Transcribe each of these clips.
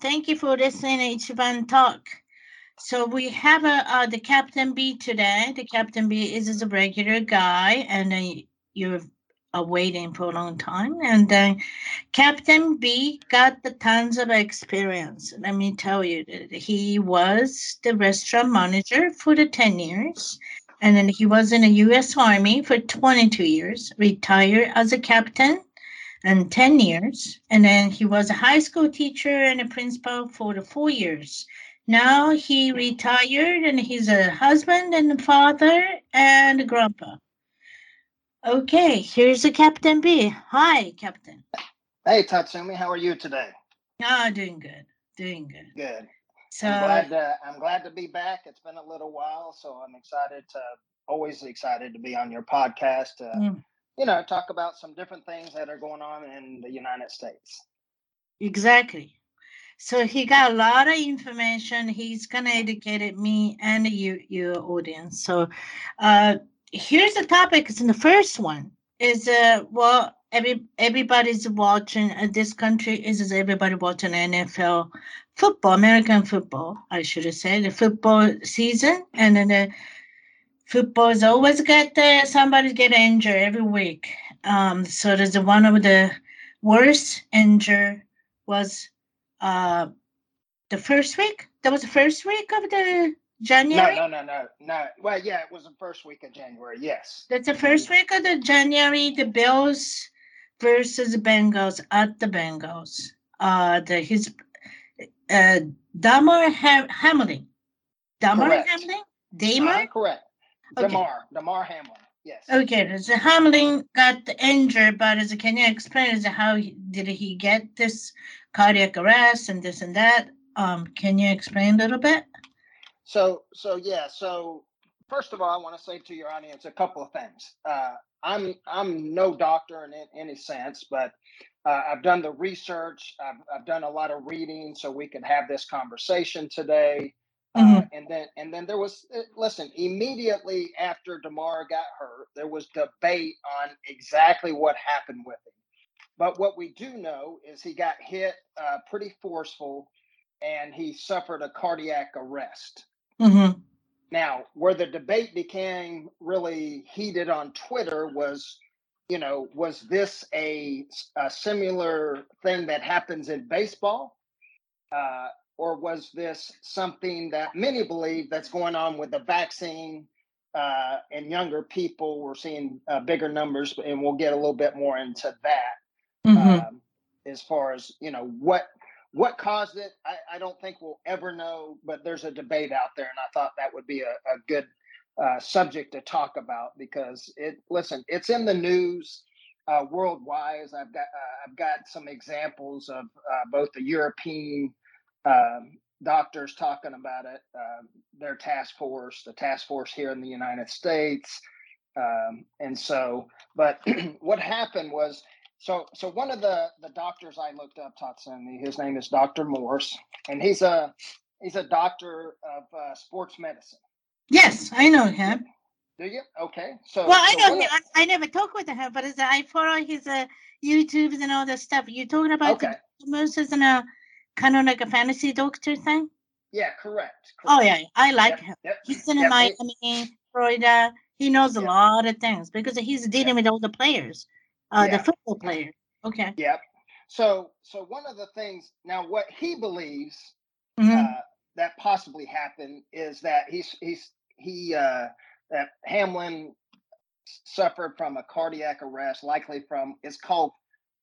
Thank you for listening to Ichiban Talk. So we have a, uh, the Captain B today. The Captain B is a regular guy, and uh, you're uh, waiting for a long time. And uh, Captain B got the tons of experience. Let me tell you, he was the restaurant manager for the 10 years. And then he was in the U.S. Army for 22 years, retired as a captain and 10 years. And then he was a high school teacher and a principal for the four years. Now he retired and he's a husband and a father and a grandpa. Okay, here's the Captain B. Hi, Captain. Hey, Tatsumi, how are you today? Ah, oh, doing good. Doing good. Good. So I'm glad, to, I'm glad to be back. It's been a little while, so I'm excited to always excited to be on your podcast. Uh, mm you know, talk about some different things that are going on in the United States. Exactly. So he got a lot of information. He's gonna educate me and you, your audience. So uh, here's the topics. In the first one is uh, well, every everybody's watching. Uh, this country is, is everybody watching NFL football, American football. I should said the football season, and then the football's always get there. Somebody get injured every week. Um, so there's one of the worst injured was uh the first week. That was the first week of the January. No, no, no, no, no. Well, yeah, it was the first week of January. Yes. That's the first week of the January. The Bills versus the Bengals at the Bengals. Uh, the his uh Damar Ham- Hamlin. Damar Hamlin. Damar. Uh, correct. Okay. Damar, Damar Hamlin. Yes. Okay, so Hamlin got injured, but as can you explain as how he, did he get this cardiac arrest and this and that? Um, can you explain a little bit? So, so yeah. So first of all, I want to say to your audience a couple of things. Uh, I'm I'm no doctor in, in any sense, but uh, I've done the research. I've, I've done a lot of reading, so we can have this conversation today. Mm-hmm. Uh, and then and then there was uh, listen immediately after Damar got hurt, there was debate on exactly what happened with him. But what we do know is he got hit uh, pretty forceful, and he suffered a cardiac arrest. Mm-hmm. Now, where the debate became really heated on Twitter was, you know, was this a, a similar thing that happens in baseball? Uh, or was this something that many believe that's going on with the vaccine uh, and younger people? We're seeing uh, bigger numbers, and we'll get a little bit more into that. Mm-hmm. Um, as far as you know, what what caused it, I, I, don't think we'll ever know. But there's a debate out there, and I thought that would be a, a good uh, subject to talk about because it. Listen, it's in the news. Uh, worldwide, I've got uh, I've got some examples of uh, both the European um, doctors talking about it, uh, their task force, the task force here in the United States. Um, and so, but what happened was, so so one of the the doctors I looked up, Tatsumi, his name is Dr. Morse, and he's a he's a doctor of uh, sports medicine. Yes, I know him. Do you? Okay. So well, I so know him. I, I, never talk with him, but I follow his uh, YouTubes and all that stuff. You're talking about okay. the Morse and uh, kind of like a fantasy doctor thing. Yeah, correct. correct. Oh yeah, I like yep, him. Yep, he's in yep, Miami, Florida. He knows a lot of things because he's dealing with all the players, uh, the football players. Okay. Yep. So, so one of the things now, what he believes mm-hmm. uh, that possibly happened is that he's he's he uh, that Hamlin suffered from a cardiac arrest, likely from it's called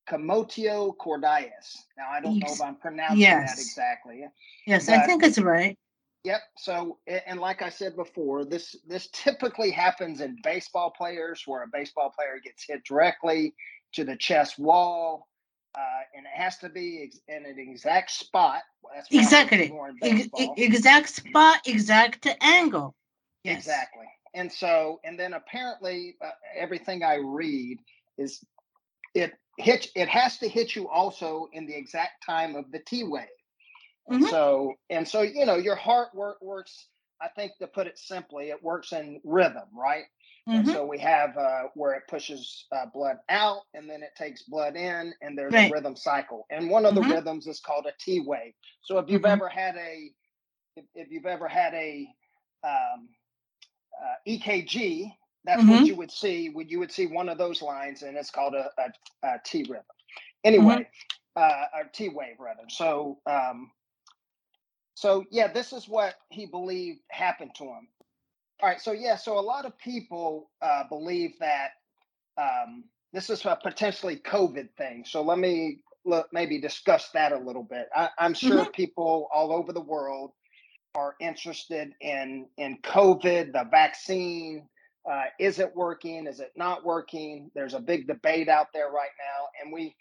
commotio cordis. Now I don't know if I'm pronouncing yes. that exactly. Yes, but, I think it's right. Yep. So, and like I said before, this this typically happens in baseball players, where a baseball player gets hit directly to the chest wall, uh, and it has to be in an exact spot. exactly. exact spot, exact angle. Yes. Exactly. And so, and then apparently, uh, everything I read is it hits. It has to hit you also in the exact time of the T wave. Mm-hmm. So, and so, you know, your heart work, works, I think to put it simply, it works in rhythm, right? Mm-hmm. And so we have uh, where it pushes uh, blood out and then it takes blood in, and there's right. a rhythm cycle. And one of the mm-hmm. rhythms is called a T wave. So if you've mm-hmm. ever had a, if, if, you've ever had a um, uh, EKG, that's what mm-hmm. you would see when you would see one of those lines, and it's called a, a, a T rhythm. Anyway, mm-hmm. uh, a T wave rather. So um, so yeah, this is what he believed happened to him. All right, so yeah, so a lot of people uh, believe that um, this is a potentially COVID thing. So let me look, maybe discuss that a little bit. I, am sure mm-hmm. people all over the world are interested in in COVID, the vaccine. Uh, is it working? Is it not working? There's a big debate out there right now, and we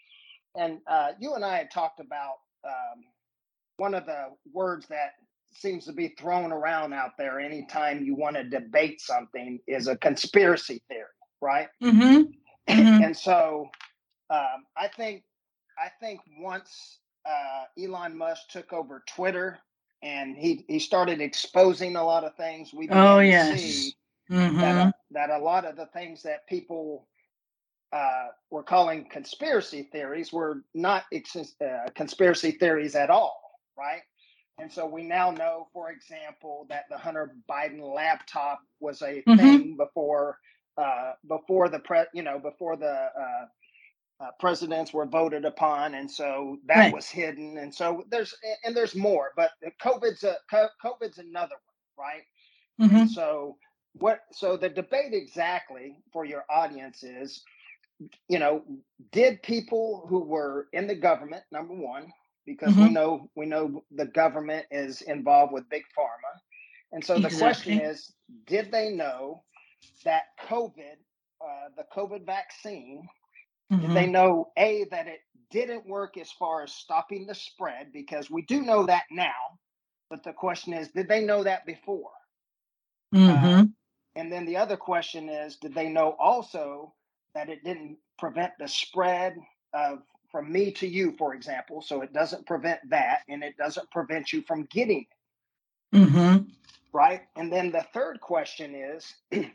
and uh, you and I had talked about um, one of the words that seems to be thrown around out there anytime you want to debate something is a conspiracy theory, right? Mm-hmm. Mm-hmm. and so um, I think I think once uh, Elon Musk took over Twitter and he he started exposing a lot of things, we oh yes. see mm-hmm. that, a, that a lot of the things that people uh, were calling conspiracy theories were not ex- uh, conspiracy theories at all right? And so we now know, for example, that the Hunter Biden laptop was a mm-hmm. thing before uh, before the pre, you know, before the uh, uh, presidents were voted upon, and so that right. was hidden. And so there's and there's more, but COVID's a COVID's another one, right? Mm-hmm. So what? So the debate exactly for your audience is, you know, did people who were in the government, number one, because mm-hmm. we know we know the government is involved with big pharma. And so the question is, did they know that COVID, uh, the COVID vaccine, mm-hmm. did they mm-hmm. know a that it didn't work as far as stopping the spread? Because we do know that now, but the question is, did they know that before? Mm-hmm. Uh, and then the other question is, did they know also that it didn't prevent the spread of from me to you, for example. So it doesn't prevent that and it doesn't prevent you from getting it. Mm-hmm. Right. And then the third question is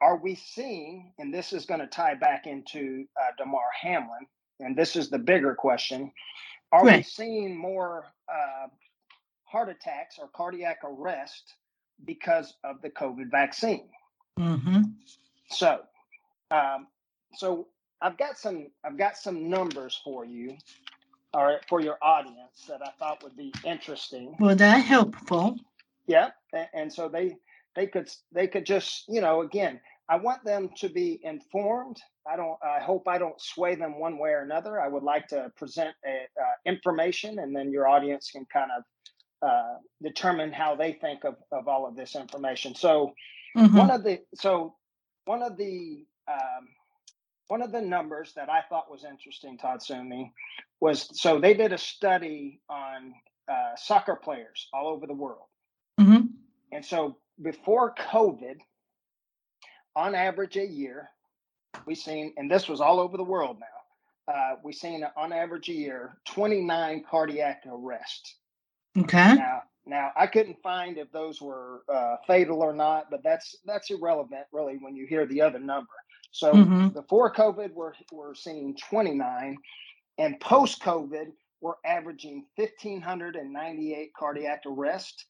Are we seeing, and this is going to tie back into uh, Damar Hamlin, and this is the bigger question Are right. we seeing more uh, heart attacks or cardiac arrest because of the COVID vaccine? Mm-hmm. So, um, so I've got some I've got some numbers for you, or for your audience that I thought would be interesting. Well, that helpful. Yeah, and, so they they could they could just you know again I want them to be informed. I don't. I hope I don't sway them one way or another. I would like to present a, uh, information, and then your audience can kind of uh, determine how they think of, of all of this information. So mm-hmm. one of the so one of the um, one of the numbers that I thought was interesting, Tatsumi, was so they did a study on uh, soccer players all over the world. Mm-hmm. And so before COVID, on average a year, we seen, and this was all over the world now, uh, we seen on average a year 29 cardiac arrests. Okay. Now, now I couldn't find if those were uh, fatal or not, but that's that's irrelevant really when you hear the other number. So mm-hmm. before COVID, we're, we're seeing 29, and post COVID, we're averaging 1,598 cardiac arrests.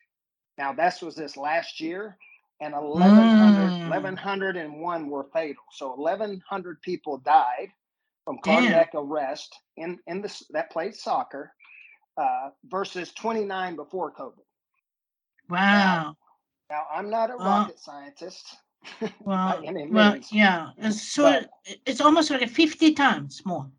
Now, this was this last year, and 1,100, mm. 1,101 were fatal. So 1,100 people died from cardiac Damn. arrest in, in this that played soccer uh, versus 29 before COVID. Wow. Now, I'm not a Uh, rocket scientist. Well, well, yeah, it's sort of, it's almost like 50 times more.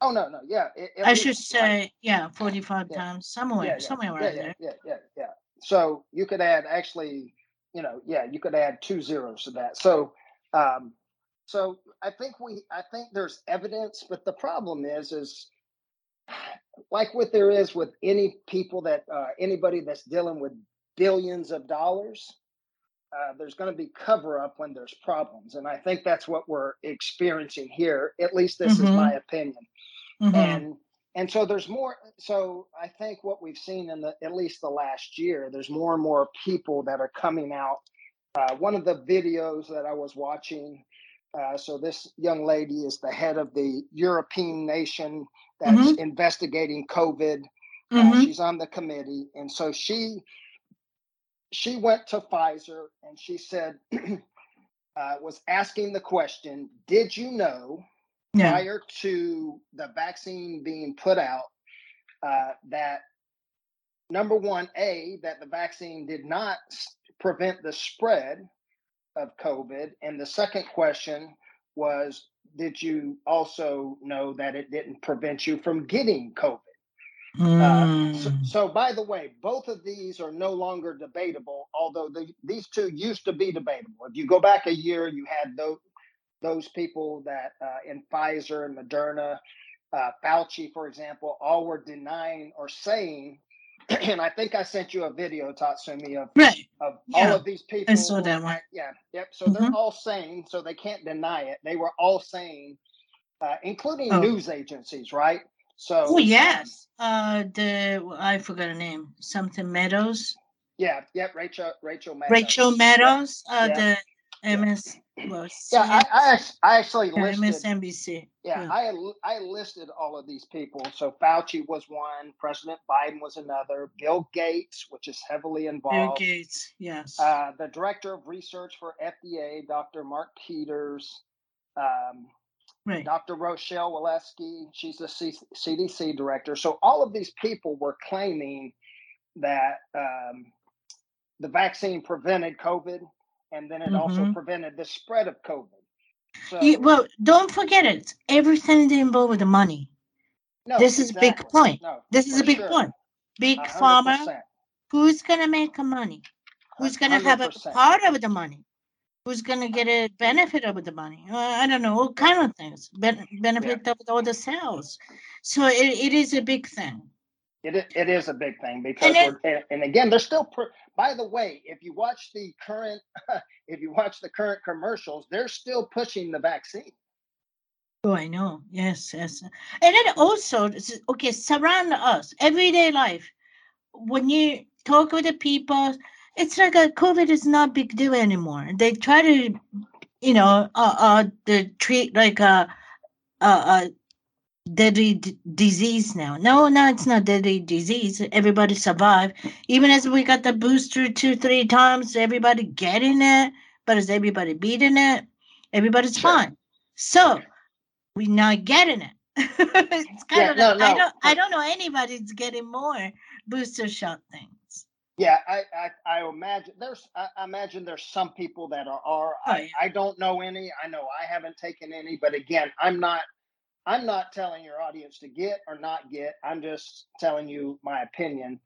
Oh no, no, yeah. At, at I least, should like, say, yeah, 45 Yeah. times, somewhere, yeah, yeah, somewhere yeah, there. yeah, yeah, yeah. So you could add actually, you know, yeah, you could add two zeros to that. So, um, so I think we, I think there's evidence, but the problem is, is like what there is with any people that uh, anybody that's dealing with billions of dollars. Uh, there's going to be cover up when there's problems, and I think that's what we're experiencing here. At least this is my opinion Mhm. and and so there's more so i think what we've seen in the at least the last year there's more and more people that are coming out uh, one of the videos that i was watching uh, so this young lady is the head of the european nation that's investigating covid uh, Mhm. she's on the committee. And so she she went to pfizer and she said uh, was asking the question did you know Yeah, prior to the vaccine being put out uh, that number one, A, that the vaccine did not prevent the spread of COVID. And the second question was, did you also know that it didn't prevent you from getting COVID? Uh, so, Mm. so, by the way, both of these are no longer debatable, although the, these two used to be debatable. If you go back a year, you had those, those people that uh, in Pfizer and Moderna, uh, Fauci, for example, all were denying or saying, and I think I sent you a video, Tatsumi, of, Right, of Yeah, all of these people. I saw that one. yeah, yep. So they're Mhm. all saying, so they can't deny it. They were all saying, uh, including Oh. news agencies, right? So, Oh, yes. Uh, the, I forgot her name, something Meadows, yeah, yep. Rachel, Rachel Meadows. Rachel. Meadows, uh, Yeah. the Yeah. MS, well, Yeah, I, I, I actually listed. MSNBC. Yeah, Yeah. I I listed all of these people. So Fauci was one, President Biden was another, Bill Gates, which is heavily involved. Bill. Gates, yes. Uh, the director of research for FDA, Dr. Mark Peters, um, right. Dr. Rochelle Walensky, she's the C- CDC director. So all of these people were claiming that um, the vaccine prevented COVID, and then it also Mhm. prevented the spread of COVID. So You, well, don't forget it. Everything involved with the money. no, this is a big point. No, This is a big sure. point. Big A hundred pharma. percent. Who's gonna make the money? Who's gonna have a part of the money? Who's gonna get a benefit of the money? Uh, I don't know, all kind of things. Ben- benefit of all the sales. So it, it is a big thing. It, it is a big thing because And we're, and, again, they're still. Pr- by the way, if you watch the current, if you watch the current commercials, they're still pushing the vaccine. Oh, I know. Yes, yes. And then also, okay, surround us, everyday life. When you talk with the people, it's like a COVID is not big deal anymore. They try to, you know, uh, uh, the treat like a, uh, a deadly d- disease now. No, no, it's not deadly disease. Everybody survive. Even as we got the booster two, three times, everybody getting it, but is everybody beating it? Everybody's Sure. fine. So we're not getting it. it's kind Yeah, of no, like, I don't I don't know anybody's getting more booster shot things. Yeah, I, I, I imagine there's, I I imagine there's some people that are. are Oh, I, yeah. I don't know any. I know I haven't taken any, but again, I'm not. I'm not telling your audience to get or not get. I'm just telling you my opinion.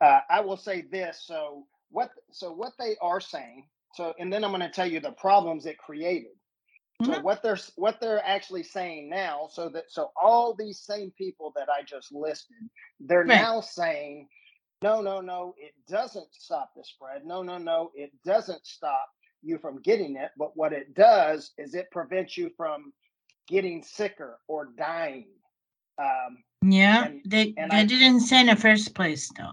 Uh, I will say this. So what? So what they are saying. So and then I'm going to tell you the problems it created. So Mhm. what they're what they're actually saying now. So that so all these same people that I just listed, they're Right. now saying, no, no, no, it doesn't stop the spread. No, no, no, it doesn't stop you from getting it. But what it does is it prevents you from getting sicker or dying. Um, Yeah, And- they and they I- didn't say in the first place though.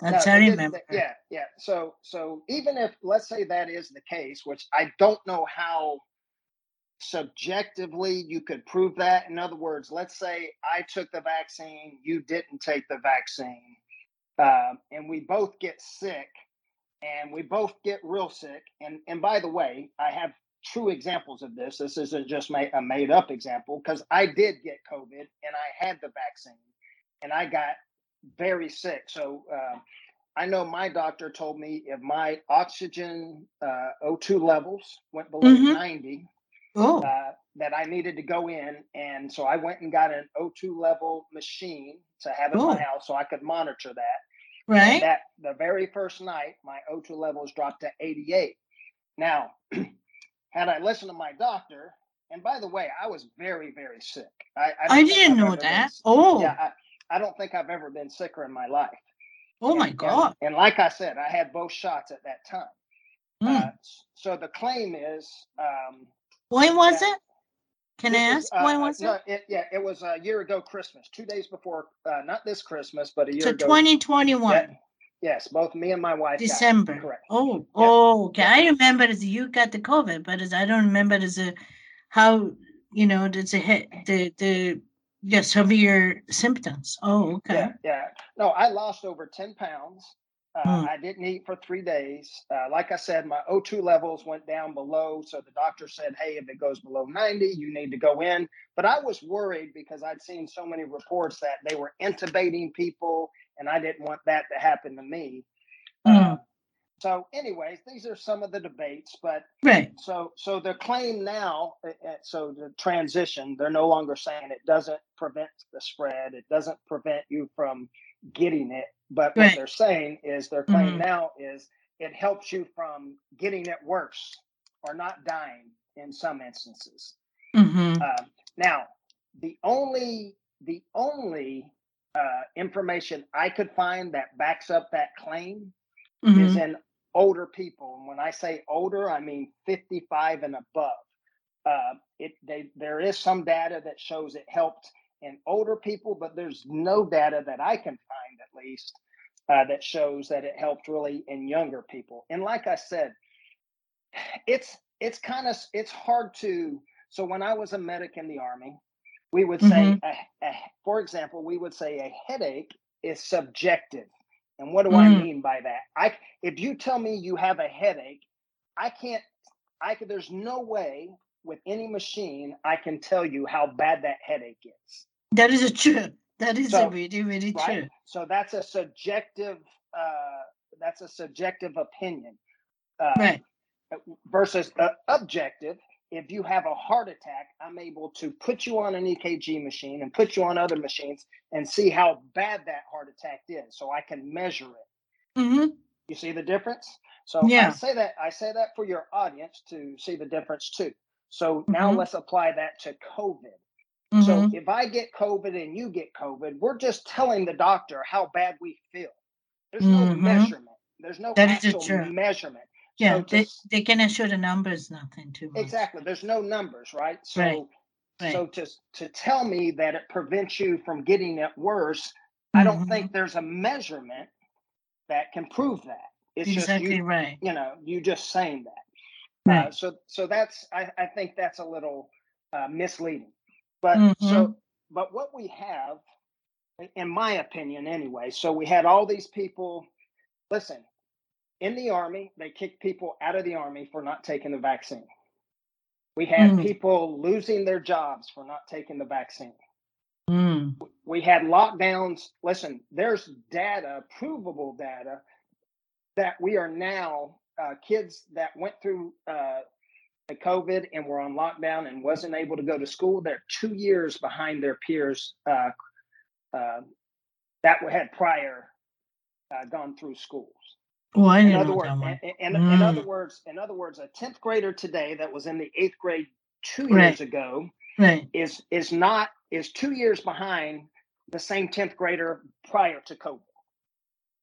That's No, I remember. they- yeah, yeah. So, so even if let's say that is the case, which I don't know how subjectively you could prove that. In other words, let's say I took the vaccine, you didn't take the vaccine, um, and we both get sick, and we both get real sick. And and by the way, I have true examples of this. This isn't just ma- a made up example because I did get COVID and I had the vaccine, and I got very sick. So. Uh, I know my doctor told me if my oxygen uh, O2 levels went below Mhm. 90, Oh, uh, that I needed to go in. And so I went and got an O2 level machine to have in Cool. my house so I could monitor that. And right. that the very first night, my O2 levels dropped to 88. Now, had I listened to my doctor, and by the way, I was very, very sick. I, I don't didn't I've know ever been that. Oh, Yeah, I, I don't think I've ever been sicker in my life. oh my And- and- God. And, like I said, I had both shots at that time. Mm. Uh, so the claim is. Um, when was yeah. it? Can I was, ask uh, when uh, was no, it? it? Yeah, it was a year ago Christmas, two days before, uh, not this Christmas, but a year So ago. 2021, Yeah, yes, both me and my wife. December. Correct. Oh, Yeah. oh, okay. Yeah. I remember as you got the COVID, but as I don't remember as a how you know it's a hit the the yeah severe symptoms. Oh, okay. Yeah, yeah. No, I lost over 10 pounds. Uh, Mm. I didn't eat for three days. Uh, like I said, my O2 levels went down below. So the doctor said, hey, if it goes below 90, you need to go in. But I was worried because I'd seen so many reports that they were intubating people, and I didn't want that to happen to me. Uh, Mm. so, anyways, these are some of the debates. But Right. so so the claim now uh, uh, so the transition they're no longer saying it doesn't prevent the spread it doesn't prevent you from getting it but what they're saying is their claim Mhm. now is it helps you from getting it worse or not dying in some instances Mm-hmm. um, now the only the only uh, information i could find that backs up that claim is Mm-hmm. in older people. And when I say older, I mean 55 and above. Uh, it they there is some data that shows it helped in older people, but there's no data that I can find at least uh, that shows that it helped really in younger people. And like I said, it's it's kind of it's hard to. So when I was a medic in the army, we would say, a, a, for example, we would say a headache is subjective. And what do I Mm. mean by that? I if you tell me you have a headache, I can't I could there's no way with any machine I can tell you how bad that headache is. That is a true. That is a So, really, really Right? true. So that's a subjective uh that's a subjective opinion. Uh, Right. versus uh, objective if you have a heart attack i'm able to put you on an ekg machine and put you on other machines and see how bad that heart attack is so i can measure it. Mm-hmm. you see the difference? So i say that i say that for your audience to see the difference too. So now Mhm. let's apply that to covid. Mm-hmm. so if i get covid and you get covid we're just telling the doctor how bad we feel. There's no Mhm. measurement. There's no That actual measurement yeah, so to they, s- they cannot show the numbers, nothing too much. Exactly. There's no numbers, right? So Right, right. so to to tell me that it prevents you from getting it worse, I don't Mhm. think there's a measurement that can prove that. It's exactly just you, right. you know, you just saying that. Uh, Right. so so that's I, I think that's a little uh, misleading. But Mm-hmm. so but what we have, in my opinion, anyway. So we had all these people. Listen, in the army, they kicked people out of the army for not taking the vaccine. We had Mm. people losing their jobs for not taking the vaccine. Mm. We had lockdowns. Listen, there's data, provable data, that we are now uh, kids that went through uh, the COVID and were on lockdown and wasn't able to go to school. They're two years behind their peers uh, uh, that had prior uh, gone through schools. I In other know words, in, in, in other Mm. words, in other words, a tenth grader today that was in the eighth grade two Right. years ago Right. is is not is two years behind the same tenth grader prior to COVID.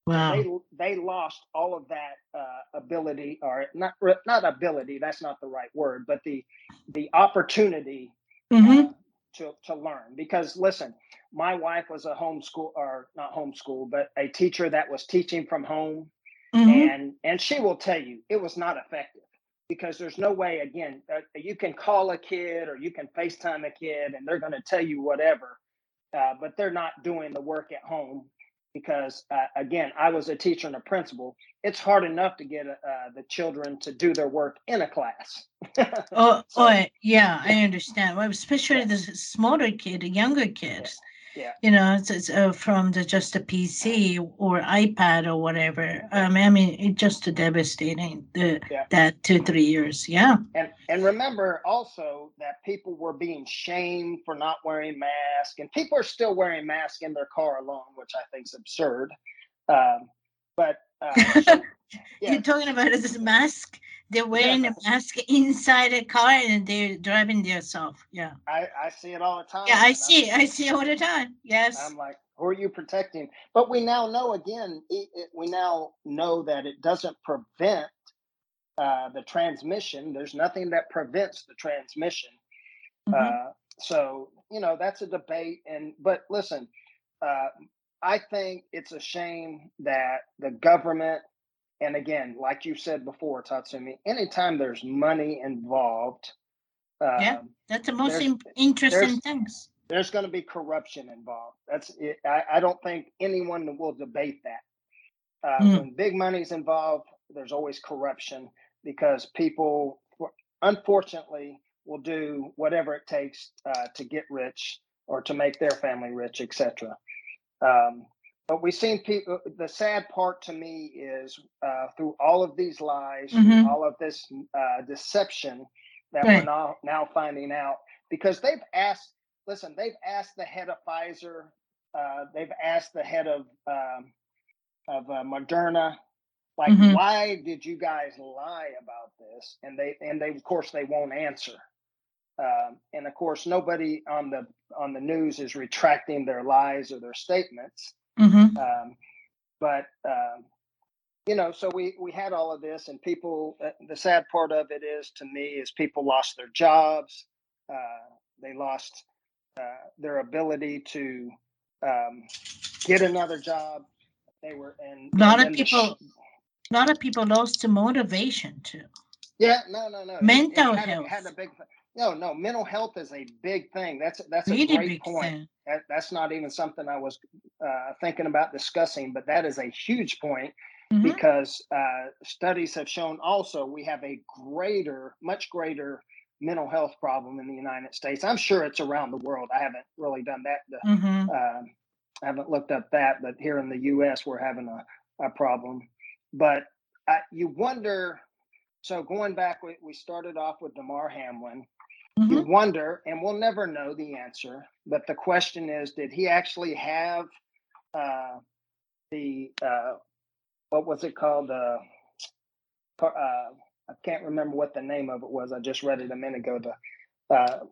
Wow. They they lost all of that uh, ability, or not not ability. That's not the right word, but the the opportunity hmm uh, to to learn. Because listen, my wife was a homeschool or not homeschool, but a teacher that was teaching from home hmm and and she will tell you it was not effective because there's no way again uh, you can call a kid or you can facetime a kid and they're going to tell you whatever uh, but they're not doing the work at home because uh, again i was a teacher and a principal it's hard enough to get uh, the children to do their work in a class Oh, So- oh, yeah, I understand. Well, especially the smaller kid, the younger kids. Yeah. You know, it's, it's uh, from the just a PC or iPad or whatever. Um, I mean, it's just devastating. The Yeah. that two three years. Yeah. And and remember also that people were being shamed for not wearing masks, and people are still wearing masks in their car alone, which I think is absurd. Um, but uh, yeah, You're talking about this mask. They're wearing a mask inside a car and they're driving themselves. Yeah. I, I see it all the time. Yeah, I I'm- see. I see all the time. Yes. I'm like, who are you protecting? But we now know again, it, it, we now know that it doesn't prevent uh, the transmission. There's nothing that prevents the transmission. Mhm. Uh, so you know that's a debate. And but listen, uh, I think it's a shame that the government, and again, like you said before, Tatsumi, anytime there's money involved, um, Yeah. That's the most there's- interesting things. there's going to be corruption involved. That's it. I, I don't think anyone will debate that. Uh, Mm. When big money's involved, there's always corruption because people, unfortunately, will do whatever it takes uh, to get rich or to make their family rich, etc. Um, but we've seen people. The sad part to me is uh, through all of these lies, Mhm. all of this uh, deception that Right. we're now now finding out because they've asked. Listen, they've asked the head of Pfizer. Uh, they've asked the head of um, of uh, Moderna, like, Mhm. why did you guys lie about this? And they and they of course they won't answer. Um, and of course, nobody on the on the news is retracting their lies or their statements. Hmm Um, but um, you know, so we we had all of this, and people. Uh, the sad part of it is, to me, is people lost their jobs. Uh, they lost uh, their ability to um, get another job. They were, and A lot and of then the sh- people, a lot of people lost the motivation too. Yeah, no, no, no. It- Mental it had, a- had health. a big. No, no. Mental health is a big thing. That's that's a Really great point. That, that's not even something I was uh, thinking about discussing, but that is a huge point Mhm. because uh, studies have shown also we have a greater, much greater mental health problem in the United States. I'm sure it's around the world. I haven't really done that. To, Mhm. uh, I haven't looked up that, but here in the U.S. we're having a, a problem. But uh, you wonder. So going back, we, we started off with Damar Hamlin. You Mhm. wonder, and we'll never know the answer. But the question is, did he actually have uh, the uh, what was it called? The uh, I can't remember what the name of it was. I just read it a minute ago. The uh,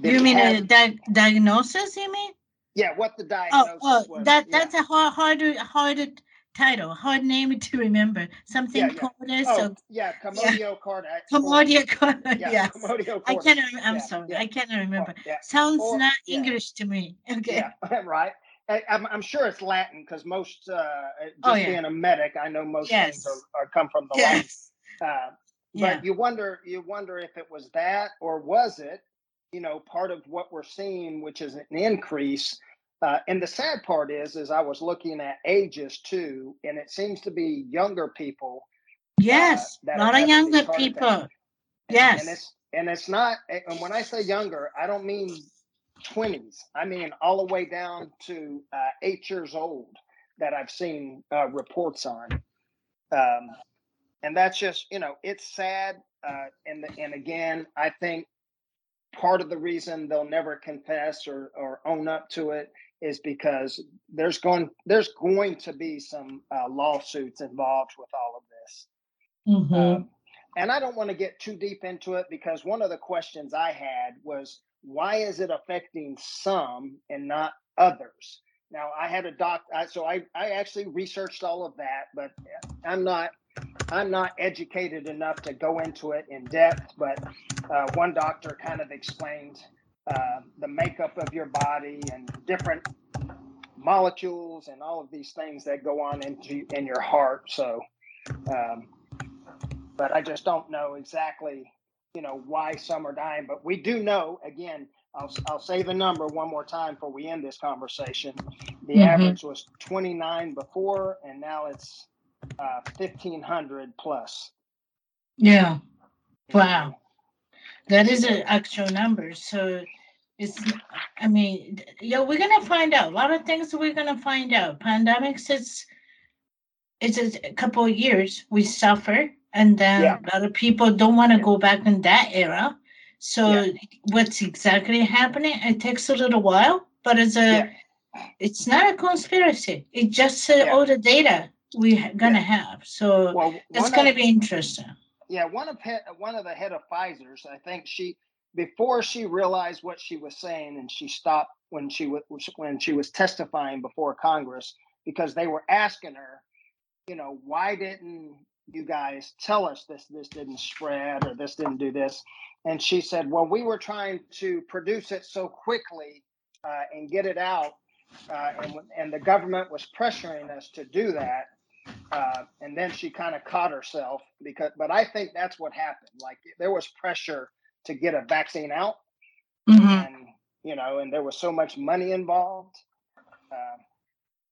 You mean have- a di- diagnosis? You mean? yeah, what the Oh, diagnosis oh, was? that yeah. that's a hard, harder, harder title, hard name to remember. Something Yeah, yeah. called. Oh, So yeah, Comodio card. Comodia. Yeah, yes. Comodio I cordis. cannot. I'm Yeah, sorry. yeah. I cannot remember. Yeah, Sounds Or- not yeah. English to me. Okay. yeah, right. I, I'm, I'm sure it's Latin because most, uh, just Oh, yeah. being a medic, I know most Yes. things are, are come from the Latin. Yes. Uh, Yeah. but you wonder, you wonder if it was that or was it, you know, part of what we're seeing, which is an increase. Uh, and the sad part is, is I was looking at ages too, and it seems to be younger people. Yes. that a lot of younger people. attacks. And- Yes. And it's and it's not. And when I say younger, I don't mean twenties. I mean all the way down to uh, eight years old that I've seen uh, reports on. Um, and that's just you know it's sad. Uh, and and again, I think part of the reason they'll never confess or or own up to it is because there's going there's going to be some uh, lawsuits involved with all of this. Mhm. Um, and I don't want to get too deep into it because one of the questions I had was why is it affecting some and not others? Now I had a doc, I, so I, I actually researched all of that, but I'm not I'm not educated enough to go into it in depth. But uh, one doctor kind of explained uh, the makeup of your body and different molecules and all of these things that go on into in your heart. So. Um, but I just don't know exactly, you know, why some are dying. But we do know, again, I'll, I'll say the number one more time before we end this conversation. The Mhm. average was 29 before, and now it's uh, 1,500 plus. Yeah. Wow. That is an actual number. So It's, I mean, yeah, we're gonna find out a lot of things. We're gonna find out. Pandemics, it's it's a couple of years we suffer, and then Yeah. a lot of people don't want to go back in that era. So Yeah. what's exactly happening? It takes a little while, but it's a Yeah. it's not a conspiracy. It's just uh, Yeah. all the data we're gonna have. So Well, it's gonna of- be interesting. yeah, one of one of the head of Pfizer's, I think she before she realized what she was saying, and she stopped when she was when she was testifying before Congress because they were asking her, you know, why didn't you guys tell us this this didn't spread or this didn't do this? And she said, well, we were trying to produce it so quickly uh, and get it out, uh, and and the government was pressuring us to do that uh, and then she kind of caught herself because but i think that's what happened like there was pressure to get a vaccine out Mhm. and you know and there was so much money involved uh,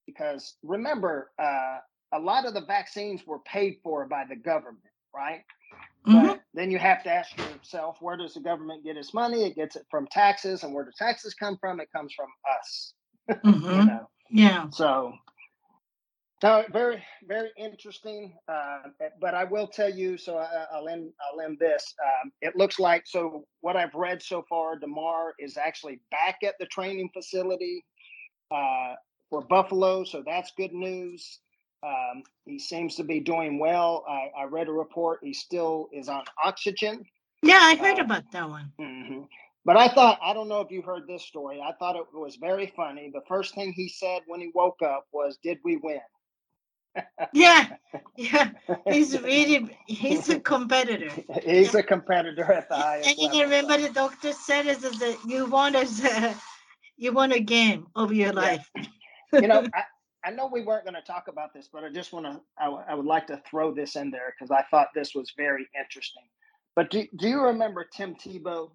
because remember uh, a lot of the vaccines were paid for by the government right Mhm. but then you have to ask yourself where does the government get its money it gets it from taxes and where do taxes come from it comes from us you Mhm. know Yeah. so, no, very, very interesting. Uh, but I will tell you. So I, I'll end. I'll end this. Um, it looks like so. What I've read so far, Damar is actually back at the training facility uh, for Buffalo. So that's good news. Um, he seems to be doing well. I, I read a report. He still is on oxygen. Yeah, I heard Uh, about that one. hmm But I thought, I don't know if you heard this story. I thought it was very funny. The first thing he said when he woke up was, Did we win? Yeah, yeah. He's really he's a competitor. He's a competitor at the highest And you level. remember the doctor said is that you want us uh, you want a game of your Yeah. life. you know, I, I know we weren't going to talk about this, but I just want to, I, w- I would like to throw this in there because I thought this was very interesting. But do, do you remember Tim Tebow?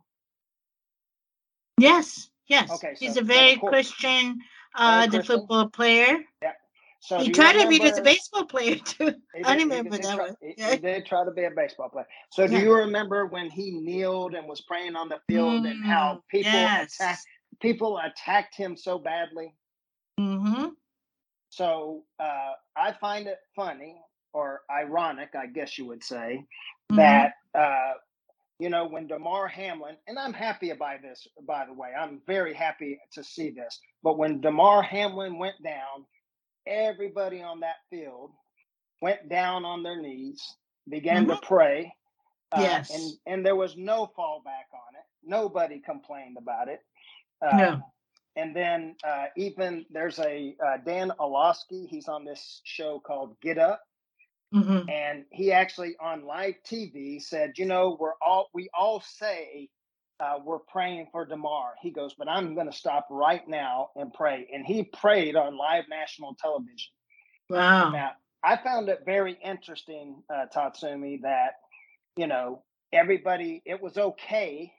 yes, yes. Okay, he's so- a very cool. Christian uh Very the Christian. football player. So he tried to be as a baseball player too. I did- he remember did that try- one. He, Yeah. he did try to be a baseball player. So do Yeah. you remember when he kneeled and was praying on the field and how Mm, people yes. attacked people attacked him so badly? Mm-hmm. So uh, I find it funny or ironic, I guess you would say, Mm-hmm. that uh, you know when Damar Hamlin, and I'm happy about this. By the way, I'm very happy to see this. But when Damar Hamlin went down, everybody on that field went down on their knees, began to pray. uh, Yes. and and there was no fallback on it. Nobody complained about it. Uh, No. And then uh, even there's a uh, Dan Orlovsky. He's on this show called Get Up Mm-hmm. and he actually on live TV said, "You know, we're all we all say uh, we're praying for Damar." He goes, "But I'm going to stop right now and pray." And he prayed on live national television. Wow. Now, I found it very interesting, uh, Tatsumi, that you know everybody. It was okay,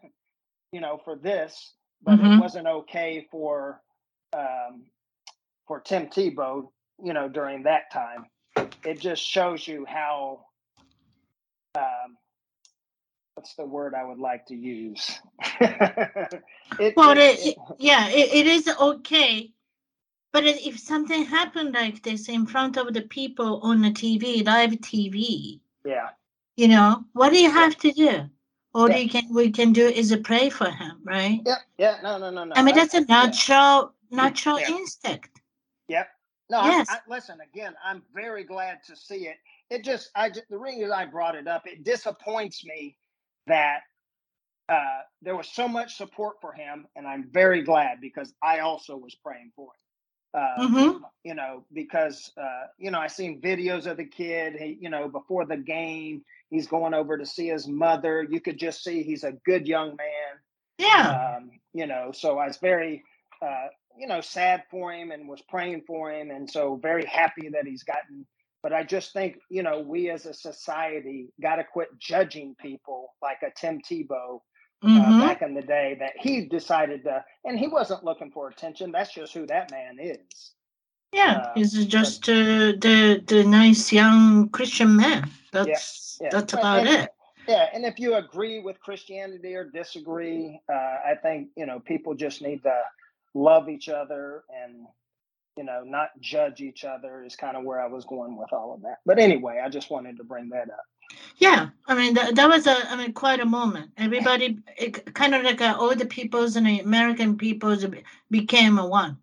you know, for this, but Mhm. it wasn't okay for um, for Tim Tebow. You know, during that time, it just shows you how. Um, what's the word I would like to use? it, Well, it- it, yeah, it, it is okay. But if something happened like this in front of the people on the TV, live TV, yeah, you know, what do you have to do? All Yeah. you can we can do is pray for him, right? yeah, yeah. No, no, no, no. I mean, I- that's a yeah. natural natural Yeah. instinct. Yep. No, I- Yes. I, listen again. I'm very glad to see it. It just, I just, the reason I brought it up, it disappoints me that uh, there was so much support for him, and I'm very glad because I also was praying for him. Uh, Mhm. You know, because uh, you know, I seen videos of the kid. He, you know, before the game, he's going over to see his mother. You could just see he's a good young man Yeah. um, you know, so I was very, uh, you know, sad for him and was praying for him, and so very happy that he's gotten. But I just think, you know, we as a society got to quit judging people like a Tim Tebow uh, Mhm. back in the day that he decided to, and he wasn't looking for attention. That's just who that man is. Yeah, uh, he's just uh, the the nice young Christian man. That's yeah. that's about and, it. Yeah, and if you agree with Christianity or disagree, uh, I think you know people just need to love each other and you know not judge each other is kind of where I was going with all of that. But anyway, I just wanted to bring that up. Yeah, I mean that, that was a I mean quite a moment. Everybody, it, kind of like uh, all the peoples and the American peoples became a one.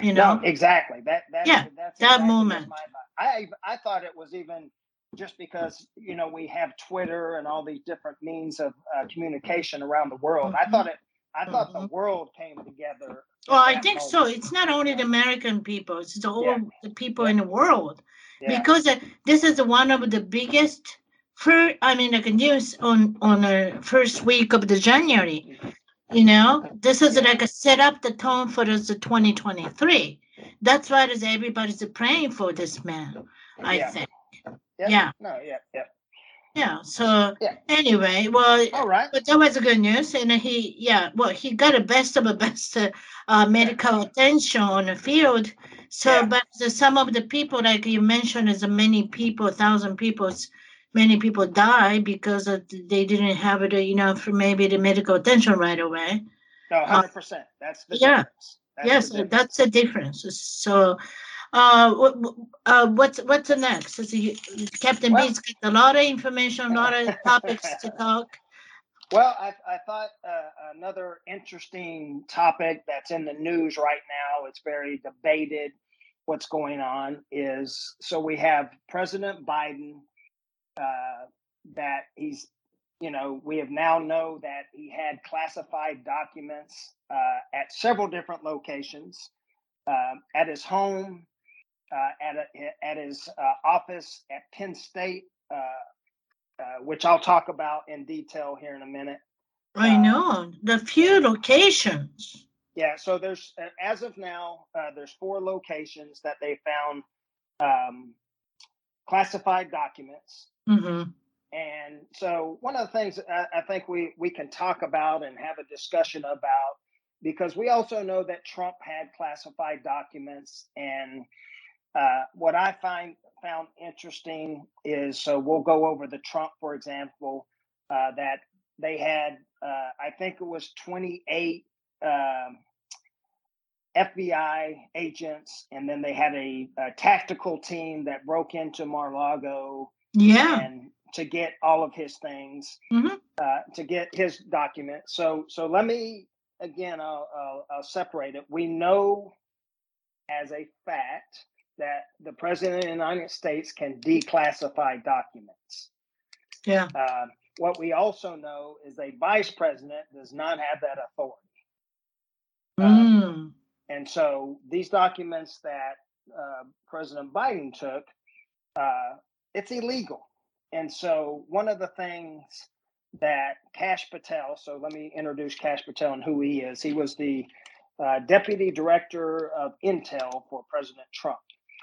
You know No, exactly. That that Yeah, that's that exactly moment. my- I I thought it was even just because you know we have Twitter and all these different means of uh, communication around the world. I Mhm. thought it. I thought the Mhm. world came together. Well, I think so. It's not only the American people; it's all Yeah. the people Yeah. in the world. Yeah. Because uh, this is one of the biggest. First, I mean, like news on on the first week of the January. You know, this is like a set up the tone for the 2023. That's why is everybody's praying for this man. I Yeah. think. Yeah. Yeah. No. Yeah. Yeah. Yeah. So Yeah. anyway, well, All right. but that was good news, and he, yeah, well, he got a best of the best uh, uh, medical attention on the field. So, Yeah. but the, some of the people, like you mentioned, is many people, thousand people, s- many people die because of, they didn't have it enough, maybe the medical attention right away. No. Hundred percent. That's the Uh, yeah. difference. That's yes, the difference. that's the difference. So, uh, what, uh, what's what's the next? Is he, Captain Well- B's got a lot of information, a lot of topics to talk. Well, I, I thought uh, another interesting topic that's in the news right now, it's very debated what's going on, is so we have President Biden uh, that he's, you know, we have now know that he had classified documents uh, at several different locations, um, at his home, uh, at, a, at his uh, office at Penn State. Uh, uh, which I'll talk about in detail here in a minute. I Uh, know the few locations. Yeah, so there's uh, as of now, uh, there's four locations that they found um, classified documents, hmm and so one of the things I, I think we we can talk about and have a discussion about because we also know that Trump had classified documents, and uh, what I find found interesting is so we'll go over the Trump, for example, uh, that they had uh, I think it was 28 um, FBI agents, and then they had a, a tactical team that broke into Mar-Lago Yeah. and to get all of his things, Mhm. uh, to get his document. So, so let me again, I'll, I'll, I'll separate it. We know as a fact that the president of the United States can declassify documents. Yeah. Uh, what we also know is a vice president does not have that authority. Mm. And so these documents that uh, President Biden took, uh, it's illegal. And so one of the things that Kash Patel, so let me introduce Kash Patel and who he is. He was the uh, deputy director of Intel for President Trump.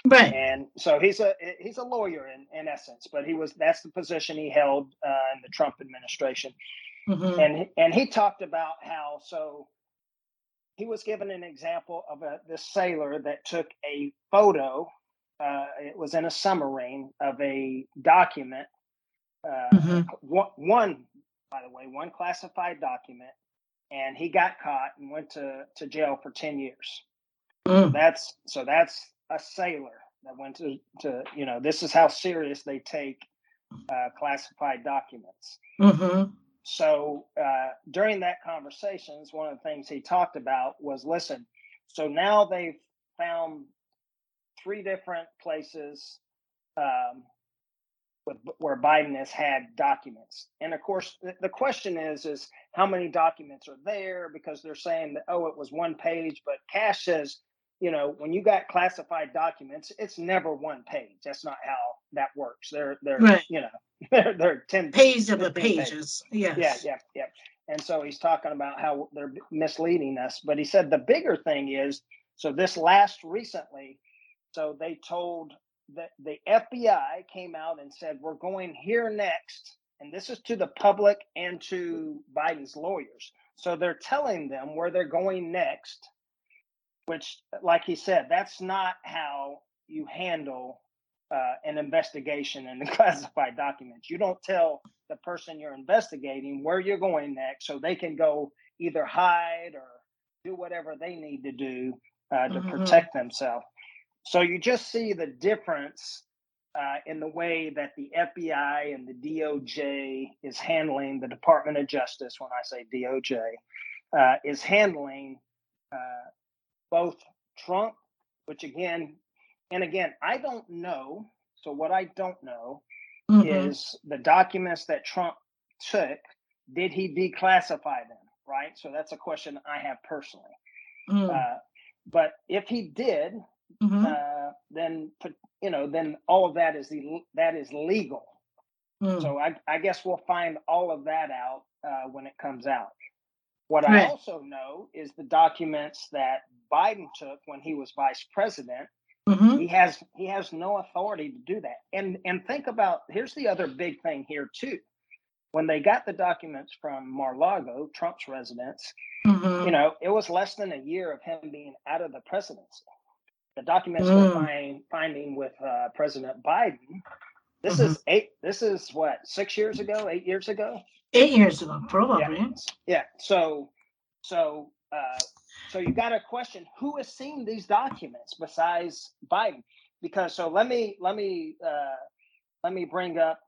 Right. And so he's a he's a lawyer in, in essence, but he was that's the position he held uh, in the Trump administration hmm and and he talked about how so he was given an example of a this sailor that took a photo uh, it was in a submarine of a document uh, Mhm. one, one by the way one classified document and he got caught and went to, to jail for 10 years Mm. that's so that's a sailor that went to, to you know this is how serious they take uh, classified documents hmm so uh, during that conversations, one of the things he talked about was listen. So now they've found three different places um, with, where Biden has had documents, and of course the, the question is is how many documents are there because they're saying that oh it was one page, but Kash says you know when you got classified documents, it's never one page. That's not how that works. They're they're Right. you know they're they're ten Page of the 15 pages. pages. Yes. Yeah, yeah, yeah. And so he's talking about how they're misleading us. But he said the bigger thing is so this last recently, so they told that the FBI came out and said, we're going here next. And this is to the public and to Biden's lawyers. So they're telling them where they're going next, which, like he said, that's not how you handle uh, an investigation and the classified documents. You don't tell the person you're investigating where you're going next, so they can go either hide or do whatever they need to do uh, to mm-hmm. protect themselves. So you just see the difference uh, in the way that the FBI and the DOJ is handling the Department of Justice. When I say DOJ, uh, is handling uh, both Trump, which again and again, I don't know. So what I don't know mm-hmm. is the documents that Trump took. Did he declassify them? Right. So that's a question I have personally. Mm. Uh, but if he did, mm-hmm. uh, then you know, then all of that is the that is legal. Mm. So I, I guess we'll find all of that out uh, when it comes out. What right. I also know is the documents that Biden took when he was vice president Mm-hmm. He has he has no authority to do that. And and think about here's the other big thing here too. When they got the documents from Mar-Lago, Trump's residence, mm-hmm. you know, it was less than a year of him being out of the presidency. The documents mm. we're find, finding with uh, President Biden, this mm-hmm. is eight. This is what six years ago, eight years ago. Eight years ago, probably. Yeah. yeah. So, so uh, so you got to question who has seen these documents besides Biden? Because so let me let me uh, let me bring up.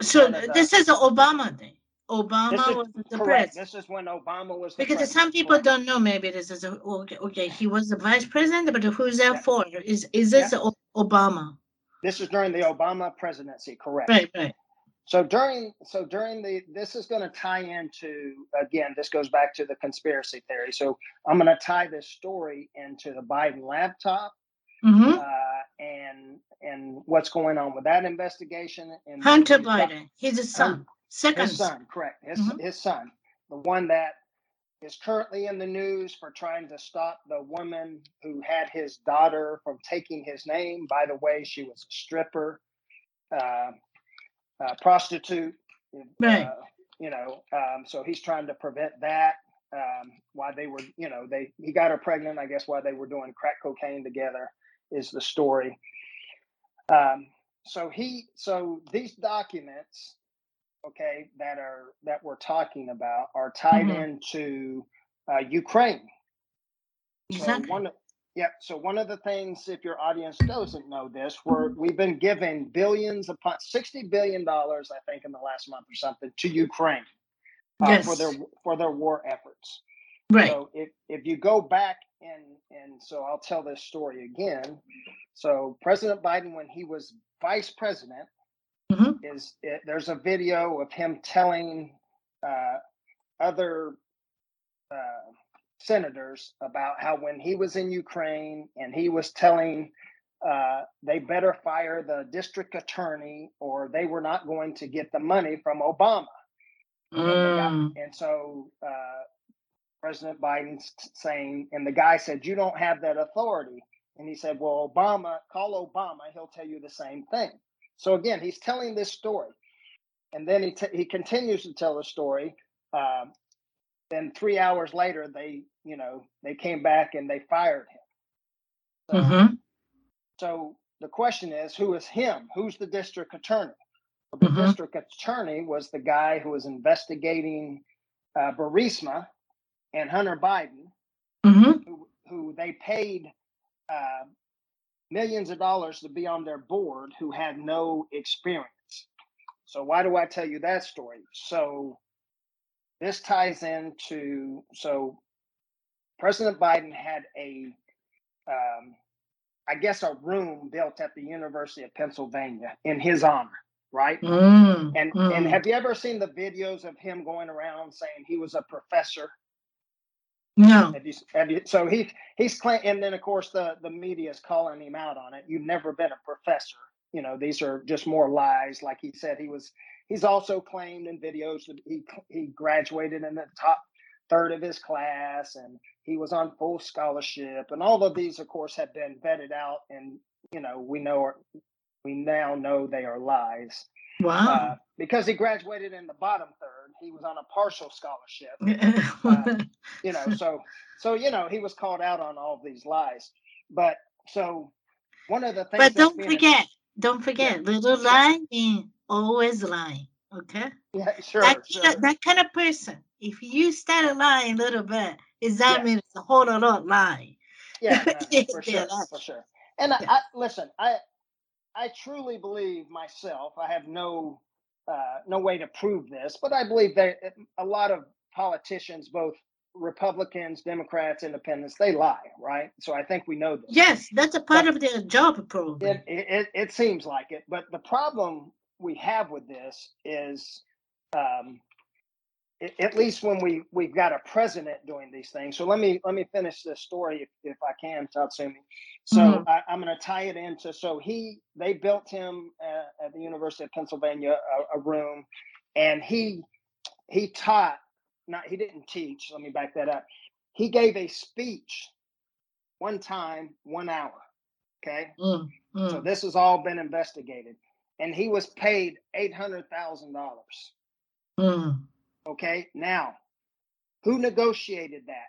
So this is Obama day. Obama is, was the correct. This is when Obama was because president. some people don't know. Maybe this is a, okay. Okay, he was the vice president, but who's that yeah. for? Is is this yeah. Obama? This is during the Obama presidency, correct? Right, right. So during so during the this is going to tie into again this goes back to the conspiracy theory. So I'm going to tie this story into the Biden laptop mm-hmm. uh, and and what's going on with that investigation. And Hunter Biden, he's a son, second his son, correct? His mm-hmm. his son, the one that is currently in the news for trying to stop the woman who had his daughter from taking his name. By the way, she was a stripper. Uh, uh, prostitute. Right. Uh, you know, um, so he's trying to prevent that. Um, why they were, you know, they he got her pregnant. I guess why they were doing crack cocaine together is the story. Um, so he, so these documents, okay, that are that we're talking about are tied mm-hmm. into uh, Ukraine. Exactly. So one, yeah. So one of the things, if your audience doesn't know this, we're we've been giving billions upon sixty billion dollars, I think, in the last month or something, to Ukraine uh, yes. for their for their war efforts. Right. So if if you go back and and so I'll tell this story again. So President Biden, when he was vice president, mm-hmm. is it, there's a video of him telling uh, other. Uh, senators about how when he was in Ukraine and he was telling uh, they better fire the district attorney or they were not going to get the money from Obama. Mm. And, and, so uh, President Biden's saying, and the guy said, You don't have that authority. And he said, Well, Obama, call Obama, he'll tell you the same thing. So again, he's telling this story. And then he, t- he continues to tell the story. Um, then three hours later, they you know, they came back and they fired him. So, mm-hmm. so the question is, who is him? Who's the district attorney? Well, the mm-hmm. district attorney was the guy who was investigating uh, Burisma and Hunter Biden, mm-hmm. who, who, they paid uh, millions of dollars to be on their board, who had no experience. So why do I tell you that story? So this ties into so President Biden had a, um, I guess, a room built at the University of Pennsylvania in his honor, right? Mm, and mm. and have you ever seen the videos of him going around saying he was a professor? No. You, have you, so he he's claiming, and then of course the the media is calling him out on it. You've never been a professor. You know these are just more lies. Like he said, he was. He's also claimed in videos that he he graduated in the top third of his class and he was on full scholarship and all of these of course have been vetted out and you know we know we now know they are lies wow uh, because he graduated in the bottom third he was on a partial scholarship uh, you know so so you know he was called out on all these lies but so one of the things but don't forget Don't forget, little lie means always lying. Okay. Yeah, sure, that, sure. kind of, that kind of person, if you start a lying a little bit, is that Yeah. means it's a whole lot lying. yeah, no, for sure, for sure. And I, I listen, I I truly believe myself. I have no uh, no way to prove this, but I believe that a lot of politicians, both Republicans, Democrats, Independents, they lie, right? So I think we know this. Yes, that's a part of their job, probably. It, it, it, seems like it, but the problem we have with this is, um, at least when we we've got a president doing these things. So let me let me finish this story if, if I can, Tatsumi. So Mhm. I, I'm going to tie it into. So he they built him uh, at the University of Pennsylvania a, a room, and he he taught. Not he didn't teach. Let me back that up. He gave a speech one time, one hour. Okay. Mm, So mm, this has all been investigated, and he was paid eight hundred thousand dollars. mm. Okay, now who negotiated that?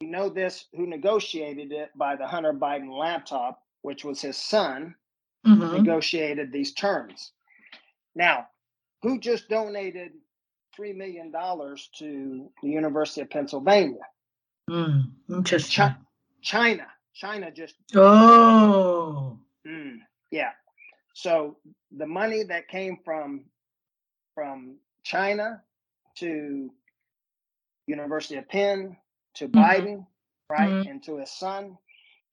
We know this. Who negotiated it by the Hunter Biden laptop, which was his son, Mhm. negotiated these terms. Now, who just donated three million dollars to the University of Pennsylvania? Mm. Interesting. Chi- China. China just Oh. Mm, yeah. So the money that came from from China to University of Penn to Mhm. Biden, right, Mhm. and to his son.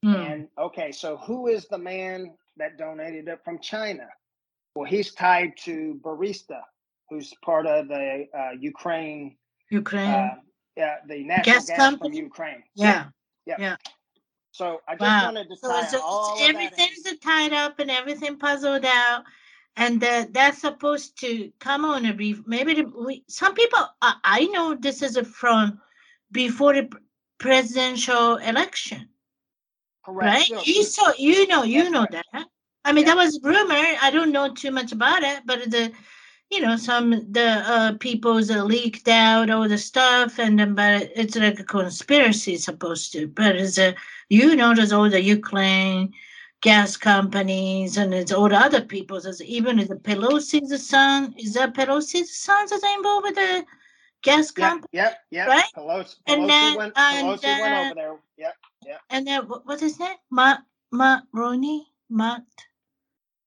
Mm. And okay, so who is the man that donated it from China? Well, he's tied to Burisma, who's part of the uh, Ukraine, Ukraine. uh, yeah, the national Gas gas, from? Ukraine. yeah. Yeah. So I just Wow. wanted to So tie all of that in. everything's tied up and everything puzzled out. And that that's supposed to come on a brief. Maybe we, some people, I, I know this is from before the presidential election, Correct. right? So- You saw, you know, you That's know that. I mean, Yeah. that was rumor. I don't know too much about it, but the, you know, some the uh, people's uh, leaked out all the stuff, and then but it's like a conspiracy supposed to. But it's a you know, there's all the Ukraine gas companies, and it's all the other people's. There's even the Pelosi's son. Is that Pelosi's son that's involved with the gas Yep, company? yep, yep. right? Pelosi, And Pelosi then- went. and, Pelosi went uh, over there. Yep. And then what, what's his name? Matt Matt Roney? Matt?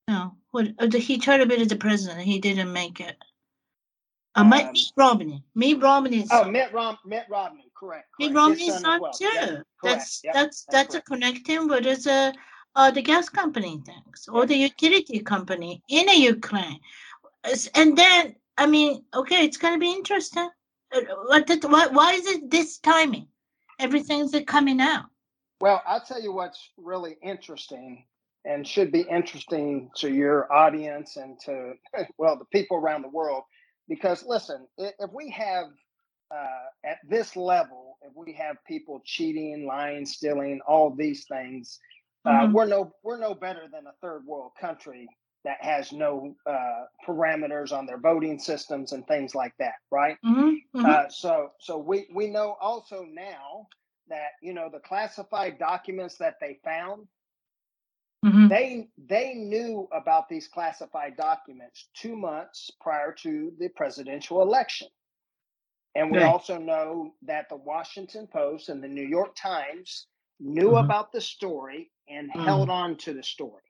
No. What uh, he tried to be the president. He didn't make it. Uh, Mitt Um, Mitt Romney. Mitt Romney's Oh, son. Mitt Rom, Mitt Romney. Correct. Mitt correct. His Romney's as son well. too. Yep. That's Yep, that's that's that's a connecting with is a uh, the gas company things or the utility company in the Ukraine. And then I mean, okay, it's gonna be interesting. Uh, What, did- why, why is it this timing? Everything's coming out. Well, I'll tell you what's really interesting and should be interesting to your audience and to, well, the people around the world. Because listen, if we have uh, at this level, if we have people cheating, lying, stealing, all these things, uh, Mhm. we're no we're no better than a third world country that has no uh, parameters on their voting systems and things like that, right? Mhm, mhm. Uh, so so we we know also now that you know the classified documents that they found Mhm. they they knew about these classified documents two months prior to the presidential election and we Right. also know that the washington post and the new york times knew Mhm. about the story and Mhm. held on to the story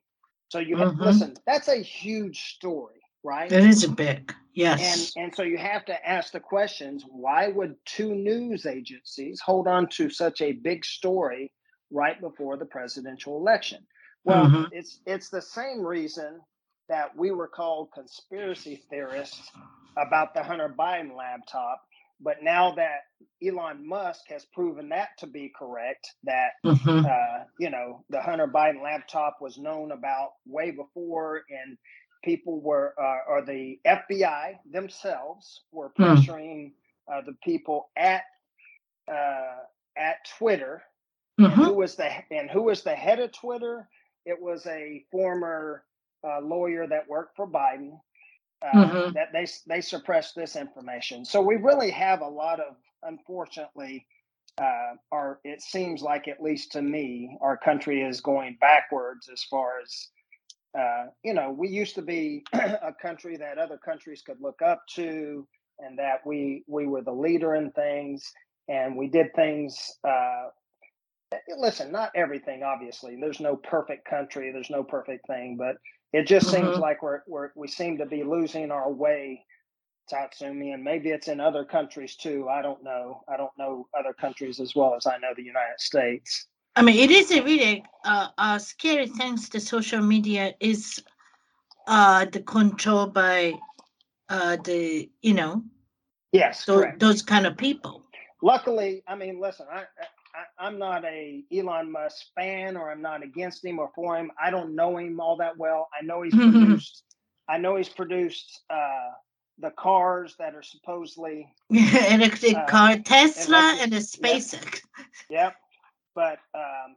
so you have, Mhm. listen that's a huge story right It is a big. Yes. and so you have to ask the questions why would two news agencies hold on to such a big story right before the presidential election well Mhm. it's it's the same reason that we were called conspiracy theorists about the hunter biden laptop but now that elon musk has proven that to be correct that Mhm. uh, you know, the Hunter Biden laptop was known about way before, and people were, uh, or the FBI themselves were Hmm. pressuring uh, the people at uh, at Twitter. And Mhm. who was the and who was the head of Twitter? It was a former uh, lawyer that worked for Biden. Uh, Mhm. That they they suppressed this information. So we really have a lot of, unfortunately, uh, our it seems like at least to me, our country is going backwards as far as uh, you know, we used to be a country that other countries could look up to, and that we we were the leader in things, and we did things. Uh, listen, not everything, obviously. There's no perfect country. There's no perfect thing, but it just mm-hmm. seems like we're, we're we seem to be losing our way Tatsumi, and maybe it's in other countries too. I don't know. I don't know other countries as well as I know the United States. I mean, it is a really uh, uh, scary things. The social media is uh, the control by uh, the you know yes th- those kind of people. Luckily, I mean, listen, I, I I'm not a Elon Musk fan, or I'm not against him or for him. I don't know him all that well. I know he's produced. I know he's produced uh, the cars that are supposedly electric uh, car, Tesla, electric, and the SpaceX. Yep, yep. but um,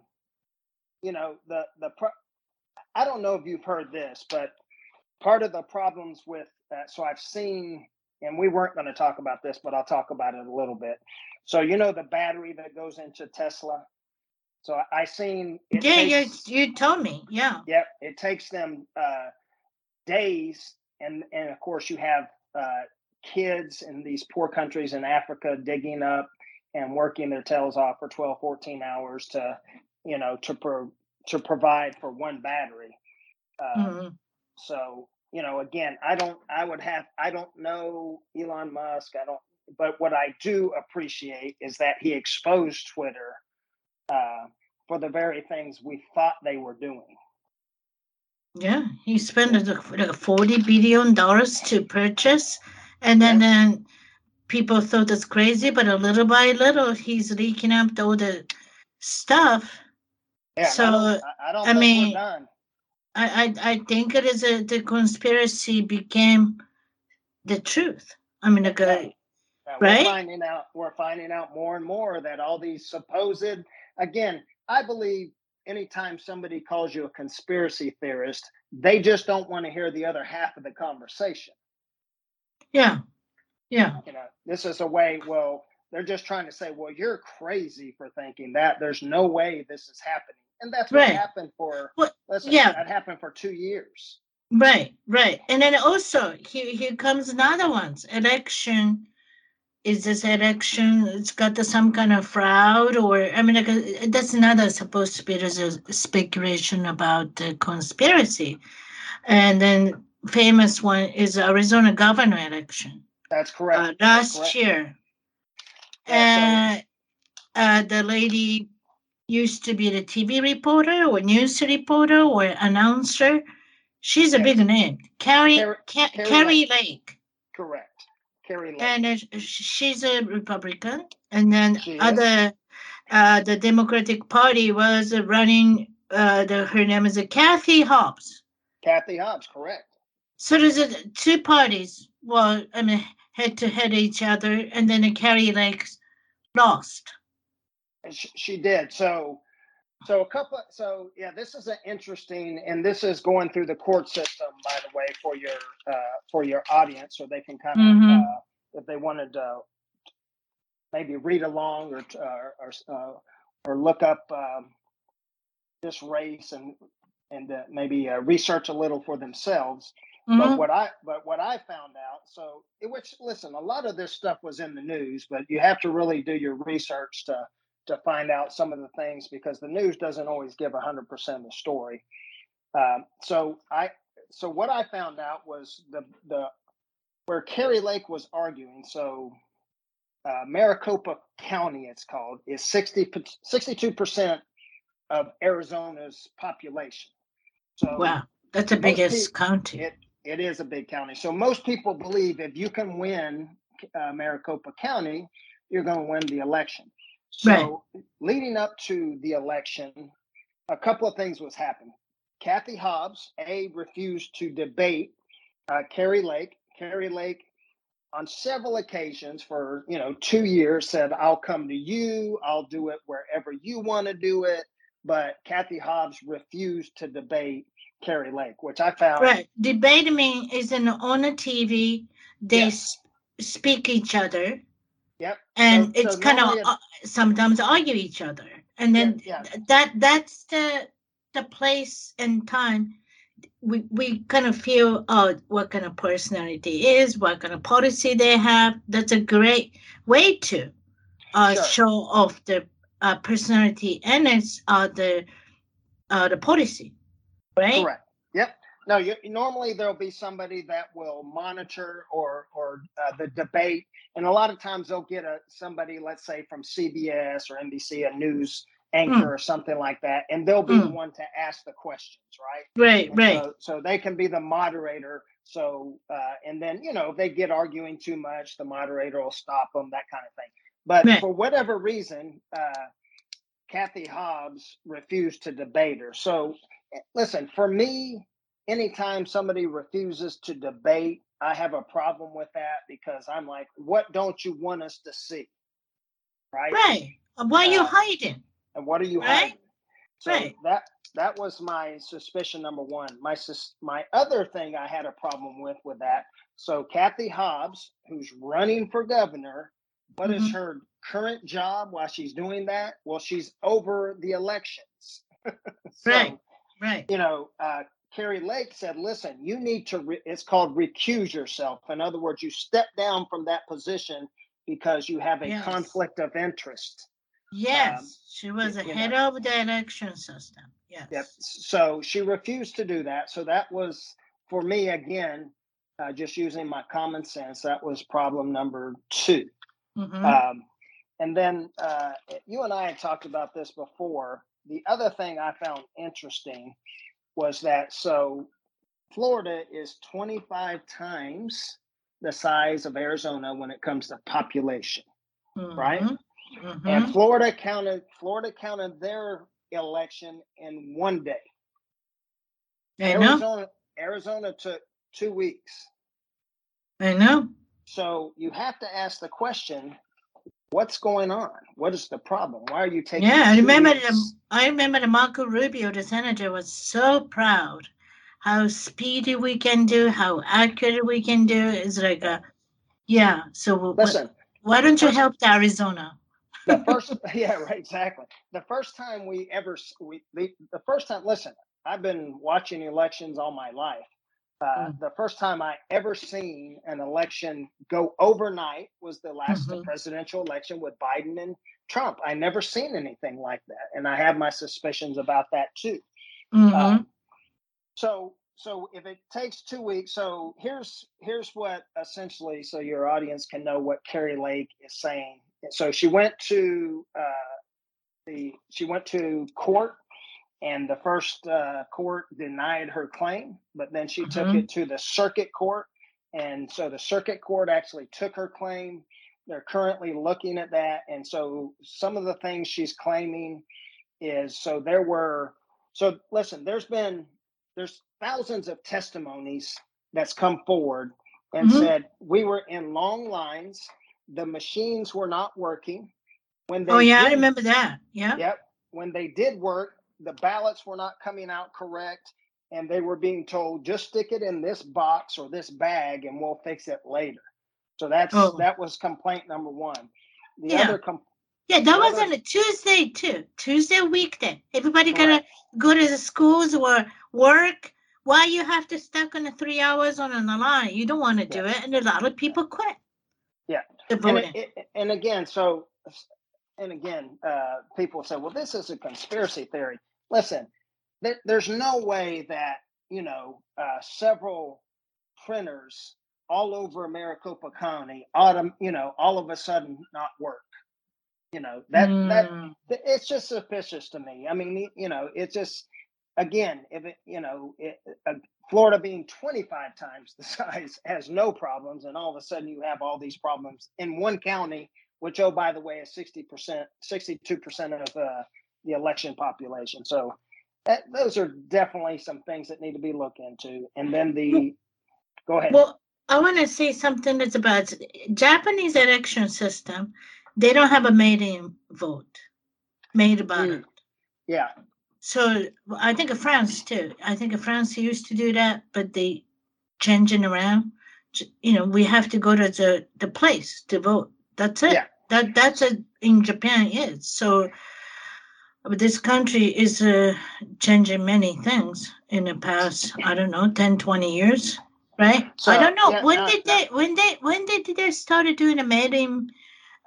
you know the the pro- I don't know if you've heard this, but part of the problems with uh, so I've seen, and we weren't going to talk about this, but I'll talk about it a little bit. So you know the battery that goes into Tesla. So I, I seen. yeah, takes, you you told me. Yeah. Yep. It takes them uh, days, and and of course you have uh, kids in these poor countries in Africa digging up and working their tails off for 12, 14 hours to, you know, to pro- to provide for one battery. Uh, mm-hmm. So, you know, again, I don't, I would have, I don't know Elon Musk. I don't, but what I do appreciate is that he exposed Twitter uh, for the very things we thought they were doing. Yeah, he spent like forty billion dollars to purchase, and then yeah. then people thought that's crazy, but a little by little, he's leaking up all the stuff. Yeah, so I, don't, I, don't I mean, I, I I think it is a the conspiracy became the truth. I mean, like a, yeah, right? We're finding out we're finding out more and more that all these supposed again, I believe anytime somebody calls you a conspiracy theorist, they just don't want to hear the other half of the conversation. Yeah. Yeah. You know, this is a way, well, they're just trying to say, well, you're crazy for thinking that. There's no way this is happening. And that's what right. happened for, well, yeah. that happened for two years. Right, right. And then also, here, here comes another one election is this election it's got some kind of fraud or i mean like uh, that's not supposed to be there's a speculation about the conspiracy and then famous one is arizona governor election that's correct uh, last correct. year and uh, the lady used to be the tv reporter or news reporter or announcer she's a yes. big name carrie Kari, Kari Lake. Lake correct Kari Lake. And uh, she's a Republican. And then she other, uh, the Democratic Party was running, uh, the, her name is Kathy Hobbs. Kathy Hobbs, correct. So there's a, two parties, well, I mean, head to head each other, and then Kari Lake lost. She, she did. So so a couple. So yeah, this is an interesting, and this is going through the court system, by the way, for your uh, for your audience, so they can kind of, mm-hmm. uh, if they wanted to, maybe read along or or or, uh, or look up um, this race and and uh, maybe uh, research a little for themselves. Mm-hmm. But what I but what I found out, so it, which listen, a lot of this stuff was in the news, but you have to really do your research to to find out some of the things because the news doesn't always give 100% of the story. Um, so I so what I found out was the the where Kari Lake was arguing. So uh, Maricopa County, it's called, is 60 62 percent of Arizona's population. So wow, that's the biggest people, county. It, it is a big county. So most people believe if you can win uh, Maricopa County, you're going to win the election. So right. leading up to the election, a couple of things was happening. Kathy Hobbs, A, refused to debate uh, Kari Lake. Kari Lake, on several occasions for you know two years, said, "I'll come to you. I'll do it wherever you want to do it." But Kathy Hobbs refused to debate Kari Lake, which I found right. Debating is an on a TV. They yes. speak each other. Yep. And so, it's so kind of uh, sometimes argue each other, and then yeah, yeah. that that's the the place and time. we, we kind of feel oh what kind of personality is, what kind of policy they have. That's a great way to uh, Sure. show off the uh, personality and it's uh, the uh, the policy, right? Correct. No, you, normally there'll be somebody that will monitor or or uh, the debate, and a lot of times they'll get a somebody, let's say from CBS or NBC, a news anchor or something like that, and they'll be the Mm. one to ask the questions, right? Right, And right. So, so they can be the moderator. So, uh, and then, you know, if they get arguing too much, the moderator will stop them, that kind of thing. But Right. for whatever reason, uh, Kathy Hobbs refused to debate her. So, eh, listen, for me, anytime somebody refuses to debate, I have a problem with that because I'm like, what don't you want us to see? Right. Right. Why are you Uh, hiding? And what are you Right. hiding? So Right. that that was my suspicion number one. My sus- my other thing I had a problem with with that. So Kathy Hobbs, who's running for governor, what is Mhm. her current job while she's doing that? Well, she's over the elections. so, Right. Right. You know, uh, Kari Lake said, "Listen, you need to. Re- it's called recuse yourself. In other words, you step down from that position because you have a Yes. conflict of interest." Yes, she was you head of the election system. Yes. Yep. So she refused to do that. So that was for me again, uh, just using my common sense. That was problem number 2 Mhm. Um, and then uh, you and I had talked about this before. The other thing I found interesting was that so Florida is 25 times the size of Arizona when it comes to population. right? Mhm. Mhm. And Florida counted Florida counted their election in one day. I know. Arizona Arizona took two weeks. I know. So you have to ask the question, what's going on? What is the problem? Why are you taking Yeah, I remember the I remember the Marco Rubio, the senator, was so proud how speedy we can do, how accurate we can do. It's like a yeah. So wh- Listen, why don't you first- help the Arizona? the first yeah, right, exactly. The first time we ever we the, the first time listen, I've been watching elections all my life. Uh, Mm. The first time I ever seen an election go overnight was the last Mhm. presidential election with Biden and Trump. I never seen anything like that, and I have my suspicions about that too. Mhm. Um, so so if it takes two weeks, so here's here's what essentially, so your audience can know what Kari Lake is saying. So she went to uh, the she went to court, and the first uh, court denied her claim, but then she took Mhm. it to the circuit court, and so the circuit court actually took her claim. They're currently looking at that, and so some of the things she's claiming is so there were so listen there's been there's thousands of testimonies that's come forward and Mhm. said we were in long lines the machines were not working when they oh yeah, I remember that. Yeah. yep when they did work the ballots were not coming out correct and they were being told just stick it in this box or this bag and we'll fix it later so that's Oh. that was complaint number one the Yeah. other com- Yeah, that was on a Tuesday too. Tuesday weekday. Everybody Correct. gotta go to the schools or work. Why you have to stuck on the three hours on the line? You don't want to do it, and a lot of people quit. Yeah. The and, it, it- and again, so and again, uh, people say, "Well, this is a conspiracy theory." Listen, there, there's no way that you know uh, several printers all over Maricopa County, autumn, you know, all of a sudden not work. You know that that Mm, th- it's just suspicious to me. I mean, you know, it's just again, if it, you know, it, uh, Florida being 25 times the size has no problems, and all of a sudden you have all these problems in one county, which, oh, by the way, is 60 percent, 62 percent of uh, the election population. So that, those are definitely some things that need to be looked into. And then the, go ahead. Well, I want to say something that's about Japanese election system. They don't have a mail-in vote, ballot. Mm. yeah, So I think of France too. I think of France used to do that, but they changing around. You know, we have to go to the, the place to vote. That's it. Yeah. That that's it in Japan is. So this country is uh, changing many things in the past, I don't know, 10, 20 years, right? So, I don't know. yeah, when no, did no. they when they when did they started doing the mailing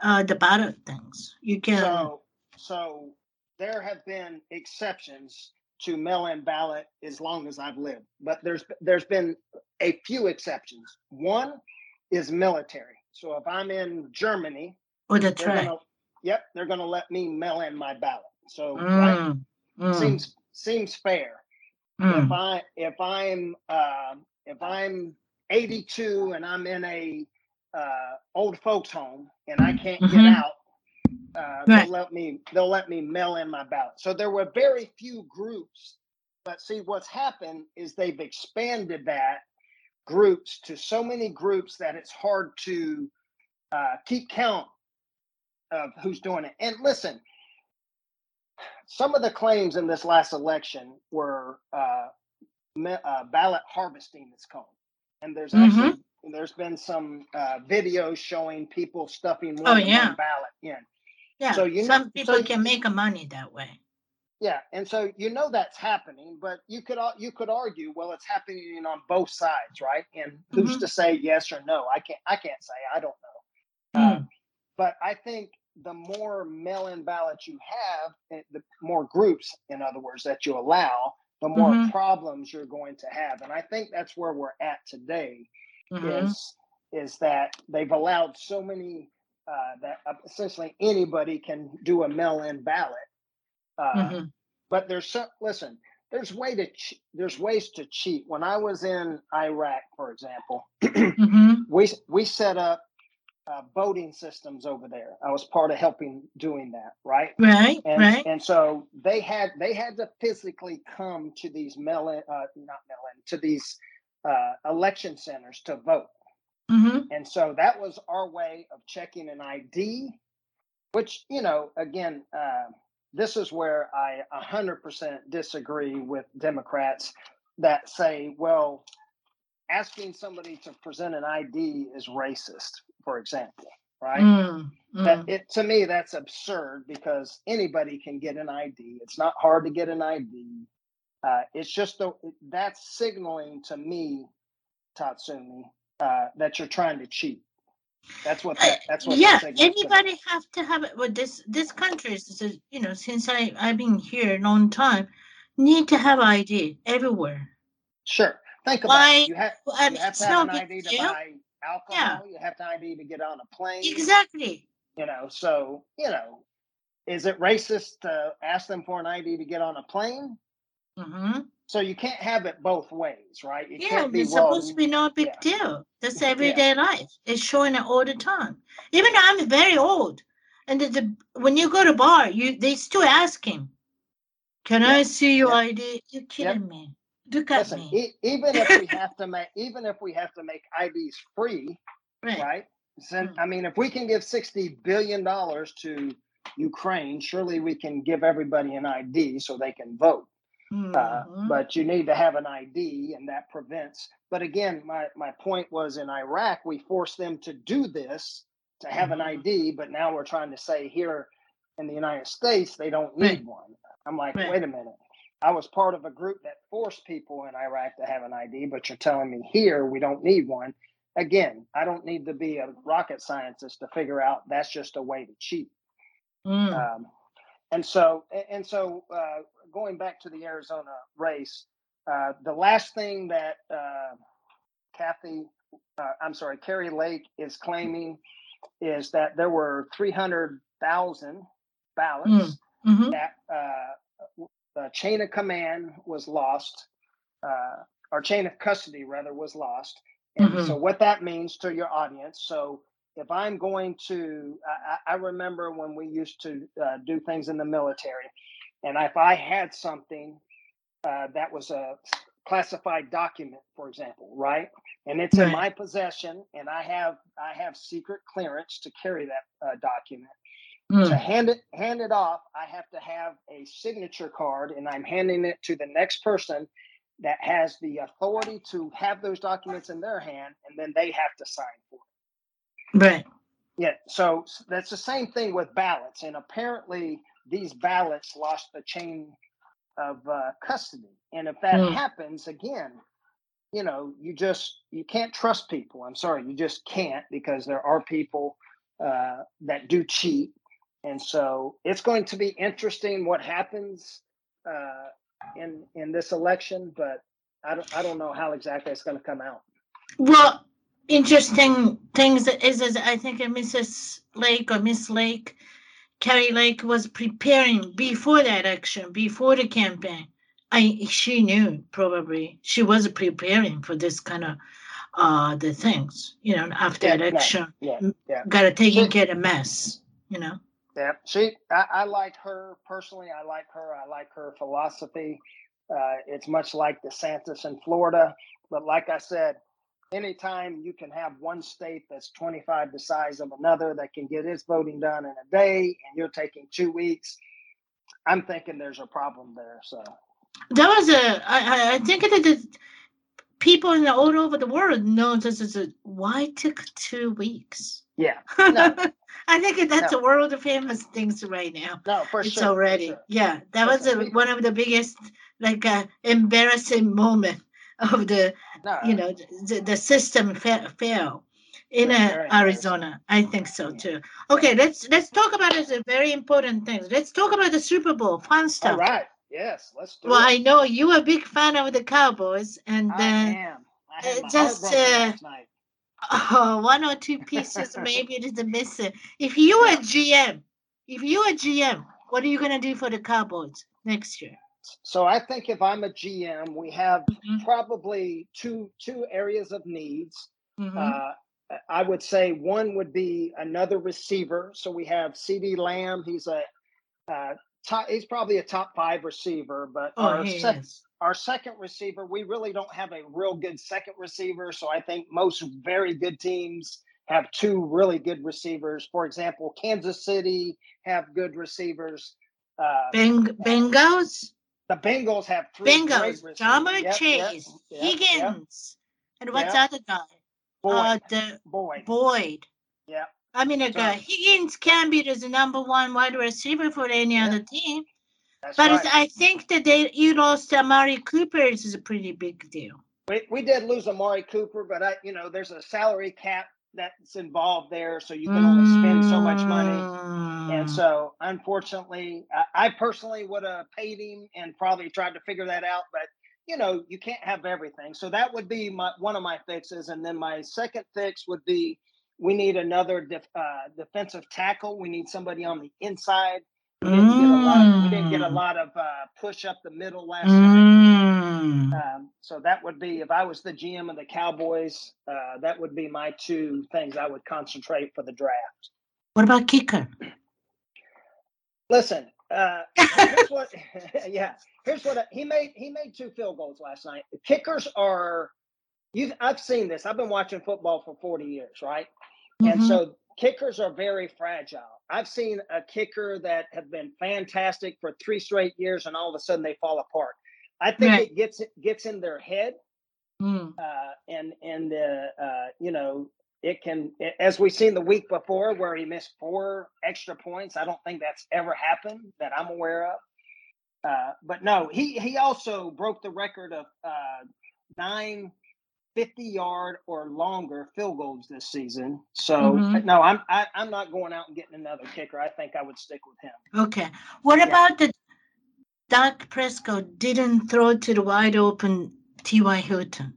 uh the ballot things? You can So, so there have been exceptions to mail-in ballot as long as I've lived, but there's there's been a few exceptions. One is military. So if I'm in Germany, or the they're track. gonna, yep, they're gonna let me mail in my ballot. So right, Mm, mm, seems seems fair. If mm, I if I'm uh, if I'm 82 and I'm in a uh, old folks home and I can't get Mhm. out, uh, Right. they'll let me they'll let me mail in my ballot. So there were very few groups, but see what's happened is they've expanded that groups to so many groups that it's hard to uh, keep count of who's doing it. And listen, some of the claims in this last election were uh, ma- uh, ballot harvesting. It's called, and there's Mhm. actually there's been some uh, videos showing people stuffing more Oh, yeah. one ballot in. yeah, so you know- some so people you- can make a money that way. Yeah, and so you know that's happening, but you could you could argue, well, it's happening on both sides, right? And who's Mhm. to say yes or no? I can't I can't say. I don't know. Uh, Mm, but I think the more mail-in ballots you have, eh, the more groups, in other words, that you allow, the more Mhm. problems you're going to have. And I think that's where we're at today. mhm. Is is that they've allowed so many uh, that uh, essentially anybody can do a mail-in ballot. Uh, Mhm. But there's some listen. There's way to che- there's ways to cheat. When I was in Iraq, for example, Mhm. we we set up uh, voting systems over there. I was part of helping doing that, right? Right, And right. and so they had they had to physically come to these mail in, uh, not mail in, to these uh, election centers to vote. Mhm. And so that was our way of checking an ID, which you know, again, uh, this is where I 100% disagree with Democrats that say, well, asking somebody to present an ID is racist, for example, right? Mm, That mm. it to me that's absurd because anybody can get an ID. It's not hard to get an ID. Uh, it's just a, that's signaling to me, Tatsumi, uh, that you're trying to cheat. That's what that, that's what yeah to me. anybody have to have it well this this country is you know since i i've been here a long time need to have id everywhere Sure. Think about Why- it. You have well, I you have to have an ID to deal. buy alcohol. Yeah. You have to ID to get on a plane. exactly You know, so you know, is it racist to ask them for an ID to get on a plane? hmm So you can't have it both ways, right? You yeah can't be it's supposed to be no big yeah. deal that's Yeah. everyday life it's showing it all the time even though i'm very old and the, the, when you go to bar you they still ask him can i see your Yeah. id You're kidding me look at Listen, me e- even if we have to make even if we have to make IDs free, right right? Since, Mm. I mean, if we can give sixty billion dollars to Ukraine, surely we can give everybody an ID so they can vote. Uh, Mhm. but you need to have an ID, and that prevents. But again, my my point was in Iraq, we forced them to do this to have an Mhm. ID, but now we're trying to say here in the United States they don't Right. need one. I'm like, Right. wait a minute. I was part of a group that forced people in Iraq to have an ID, but you're telling me here we don't need one. Again, I don't need to be a rocket scientist to figure out that's just a way to cheat. Mm. Um, and so, and so, uh, going back to the Arizona race, uh, the last thing that uh, Kathy, uh, I'm sorry, Kari Lake is claiming is that there were 300,000 ballots Mhm. that uh, the chain of command was lost, uh, or chain of custody rather was lost. And Mhm. so, what that means to your audience. So, if I'm going to, I, I remember when we used to uh, do things in the military, and if I had something uh, that was a classified document, for example, right, and it's in my possession, and I have I have secret clearance to carry that uh, document. To Mm. hand it hand it off i have to have a signature card and i'm handing it to the next person that has the authority to have those documents in their hand and then they have to sign for it Right. yeah so that's the same thing with ballots and apparently these ballots lost the chain of uh, custody. And if that Mm. happens again, you know, you just you can't trust people. I'm sorry, you just can't because there are people uh, that do cheat, and so it's going to be interesting what happens uh, in in this election. But I don't I don't know how exactly it's going to come out. Well, interesting things is, is I think Mrs. Lake or Miss Lake, Kari Lake was preparing before that election, before the campaign. I she knew probably she was preparing for this kind of uh the things, you know, after Yeah, yeah, election, Yeah, yeah. gotta take She- care of mess, you know. Yeah, she. I, I like her personally. I like her. I like her philosophy. Uh, it's much like DeSantis in Florida, but like I said, anytime you can have one state that's 25 the size of another that can get its voting done in a day, and you're taking two weeks, I'm thinking there's a problem there. So That was a I I- think that the people in the, all over the world know this is a why took two weeks. yeah, No. I think that's No. a world of famous things right now. no, for it's sure. for already sure. yeah. That For was sure. a, one of the biggest like uh, embarrassing moment of the No, you know the, the system fa- fail in uh. Arizona. I think so too. Okay, let's let's talk about uh, very important things. Let's talk about the Super Bowl fun stuff. all right. Yes, let's do Well, it. I know you are a big fan of the Cowboys, and I then am. I uh, just, uh, oh, one or two pieces maybe it is missing. If you are GM, if you are GM, what are you gonna do for the Cowboys next year? So I think if I'm a GM, we have Mhm. probably two two areas of needs. Mhm. Uh, I would say one would be another receiver. So we have CeeDee Lamb. He's a uh, top. He's probably a top five receiver, but oh, our sec- our second receiver, we really don't have a real good second receiver. So I think most very good teams have two really good receivers. For example, Kansas City have good receivers. Uh, Beng- Bengals, the Bengals have three Bengals, receivers. Ja'Marr Yep, Chase, yep, yep. Higgins, and what's the other guy? Boyd, Uh, the Boyd. Boyd. Yeah, I mean, like, So- uh, Higgins can be the number one wide receiver for any other team. that's But right. I think that they you lost Amari Cooper is a pretty big deal. we, we did lose Amari Cooper, but I, you know, there's a salary cap that's involved there, so you can only spend so much money. And Mm. so, unfortunately, I, I personally would have paid him and probably tried to figure that out. But you know, you can't have everything. So that would be my one of my fixes. And then my second fix would be we need another def, uh, defensive tackle. We need somebody on the inside. We didn't get a lot. We didn't get a Mm. lot of uh, push up the middle last night. Mm. Um, so that would be if I was the GM of the Cowboys. Uh, that would be my two things I would concentrate for the draft. What about kicker? Listen, uh, here's what. yeah, here's what I, he made. He made two field goals last night. The kickers are. You've, I've seen this. I've been watching football for 40 years, right? And Mhm. so kickers are very fragile. I've seen a kicker that have been fantastic for three straight years, and all of a sudden they fall apart. I think Right. it gets it gets in their head, Mm. uh, and and uh, uh, you know it can as we've seen the week before where he missed four extra points. I don't think that's ever happened that I'm aware of. Uh, but no, he he also broke the record of uh, nine 50 yard or longer field goals this season. So Mhm. no, I'm I, I'm not going out and getting another kicker. I think I would stick with him. Okay. What Yeah. about the Dak Prescott didn't throw to the wide open T.Y. Hilton?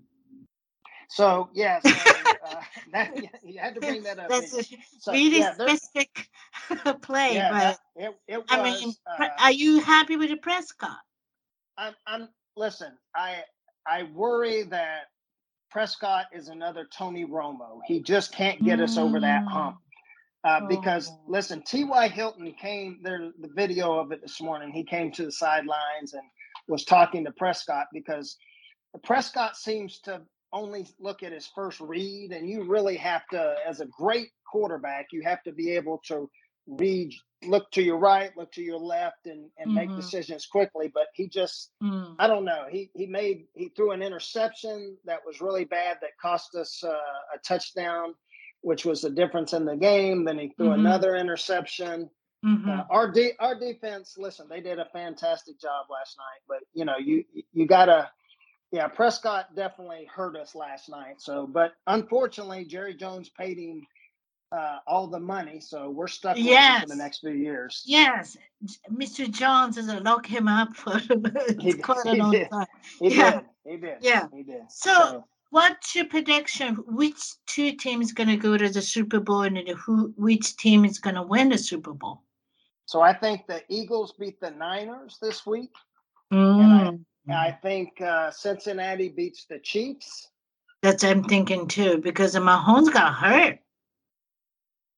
So yeah, so, uh, that you had to bring that up. That's a? So, really yeah, specific play, yeah, but it, it was. I mean, uh, are you happy with the Prescott? I'm, I'm listen. I I worry that Prescott is another Tony Romo. He just can't get us over that hump. Uh, because Oh. listen, T.Y. Hilton came there. The video of it this morning. He came to the sidelines and was talking to Prescott because Prescott seems to only look at his first read, and you really have to, as a great quarterback, you have to be able to read, look to your right, look to your left, and and make Mhm. decisions quickly. But he just Mm. I don't know. He he made he threw an interception that was really bad that cost us uh, a touchdown, which was the difference in the game. Then he threw Mhm. another interception. Mhm. Uh, our de- our defense, listen, they did a fantastic job last night, but you know, you you gotta, yeah, Prescott definitely hurt us last night. So, but unfortunately, Jerry Jones paid him uh, all the money, so we're stuck with him for the next few years. Yes, Mr. Jones has lock him up for quite a long time. He Yeah. did. He did. Yeah. He did. So- What's your prediction? Which two teams going to go to the Super Bowl, and who? Which team is going to win the Super Bowl? so I think the Eagles beat the Niners this week. Mm, I think uh, Cincinnati beats the Chiefs. That's I'm thinking too because Mahomes got hurt.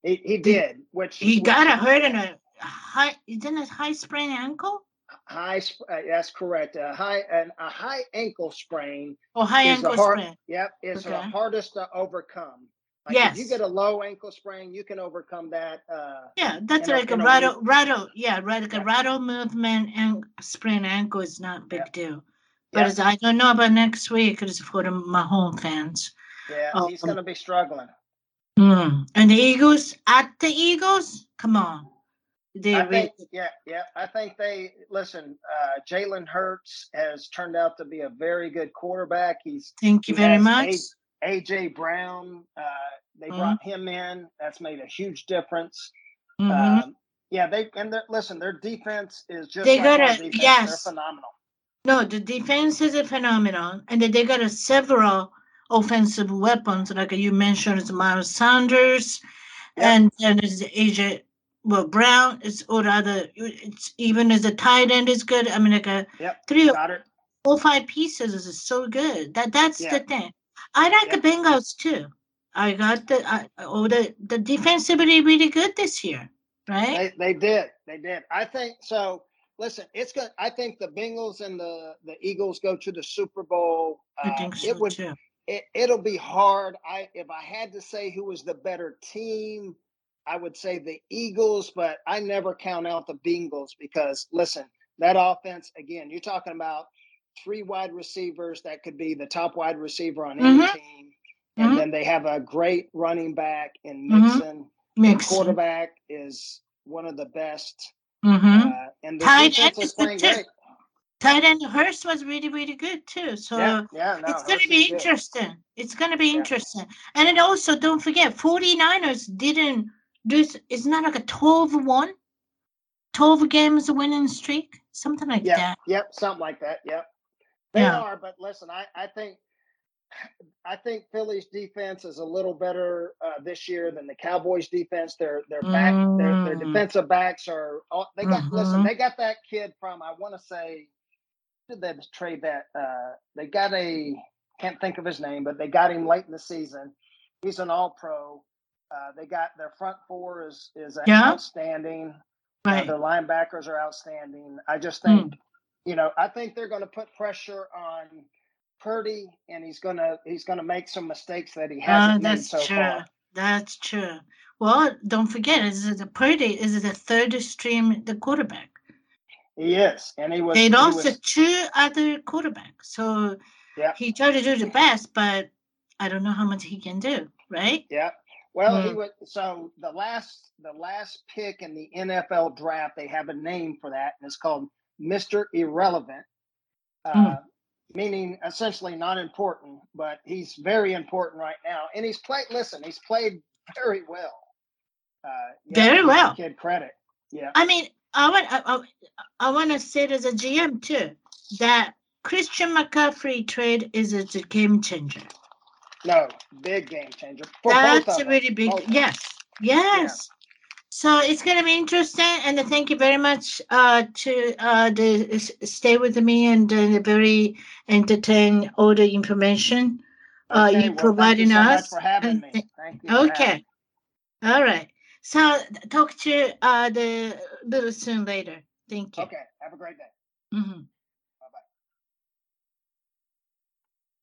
He, he did, which He which- got a hurt in a high. Isn't it high sprain ankle high. Uh, that's correct. A high an, a high ankle sprain Oh, high ankle hard, sprain? Yep, is the hardest to overcome. Like if you get a low ankle sprain, you can overcome that. Uh, Yeah, that's like a rattle, rattle. Yeah, right, like Yeah. a rattle movement and sprain ankle is not a big Yeah. deal. But yeah, as I don't know about next week. Because it's for the Mahomes fans. yeah, he's um, going to be struggling. Mm. And the Eagles at the Eagles, come on, they I think, yeah, yeah. I think they listen. Uh, Jalen Hurts has turned out to be a very good quarterback. He's thank you he very much. AJ Brown. Uh, they Mhm. brought him in. That's made a huge difference. Mhm. Um, yeah, they and listen. Their defense is just They like got a yes. They're phenomenal. No, the defense is a phenomenon, and then they got a several offensive weapons, like you mentioned, it's Miles Sanders, Yep. and then there's AJ. Well, Brown is or other. It's even as a tight end is good. I mean, like a Yep, three or four five pieces is so good. That that's Yeah. the thing. I like Yep. the Bengals too. I got the I, oh the the defensively really good this year, right? They they did. They did. I think so. Listen, it's good. I think the Bengals and the the Eagles go to the Super Bowl. I Uh, think so it would. too. It, it'll be hard. I if I had to say who was the better team, I would say the Eagles. But I never count out the Bengals because listen, that offense again. You're talking about three wide receivers that could be the top wide receiver on any Mhm. team, and Mhm. then they have a great running back in Mhm. Mixon. The quarterback is one of the best, Mm-hmm. uh, and the Tight defense is playing great. Tight end Hurst was really, really good too. So yeah, yeah, no, it's going to be is good. interesting. It's going to be Yeah. interesting. And then also, don't forget, 49ers didn't do, it's not like a 12 1, 12 games winning streak, something like Yep, that. yep, something like that. Yep, they Yeah. are. But listen, I, I think, I think Philly's defense is a little better uh, this year than the Cowboys' defense. Their their back, their, their Mm. defensive backs are. all They got listen. Mhm. They got that kid from. I want to say, did they trade that? Uh, they got a. Can't think of his name, but they got him late in the season. He's an All Pro. Uh, they got their front four is is Yeah. outstanding. Uh, Right. their linebackers are outstanding. I just Hmm. think, you know, I think they're going to put pressure on Purdy, and he's gonna he's gonna make some mistakes that he Oh, hasn't made that's so true. far. That's true. Well, don't forget, is it the Purdy is it the third stream the quarterback. He is, and he was. They he lost was two other quarterbacks. So Yeah. he tried to do the best, but I don't know how much he can do, right? yeah. Well, he Hmm. was. So the last the last pick in the NFL draft, they have a name for that, and it's called Mister Irrelevant. Uh, Hmm. Meaning essentially not important, but he's very important right now. And he's played. Listen, he's played very well. Uh, Very well. Kid credit. Yeah. I mean, I want I, I, I want to say it as a GM too that Christian McCaffrey trade is a, game changer. No, big game changer for That's a really big Both yes, yes. So it's going to be interesting, and thank you very much uh, to uh, the stay with me and uh, very entertain all the information uh, Okay, you well, thank providing you so much us. for having me. th- Thank you. for having Okay. All right. So talk to uh, the little soon later. Thank you. Okay. Have a great day. Mhm.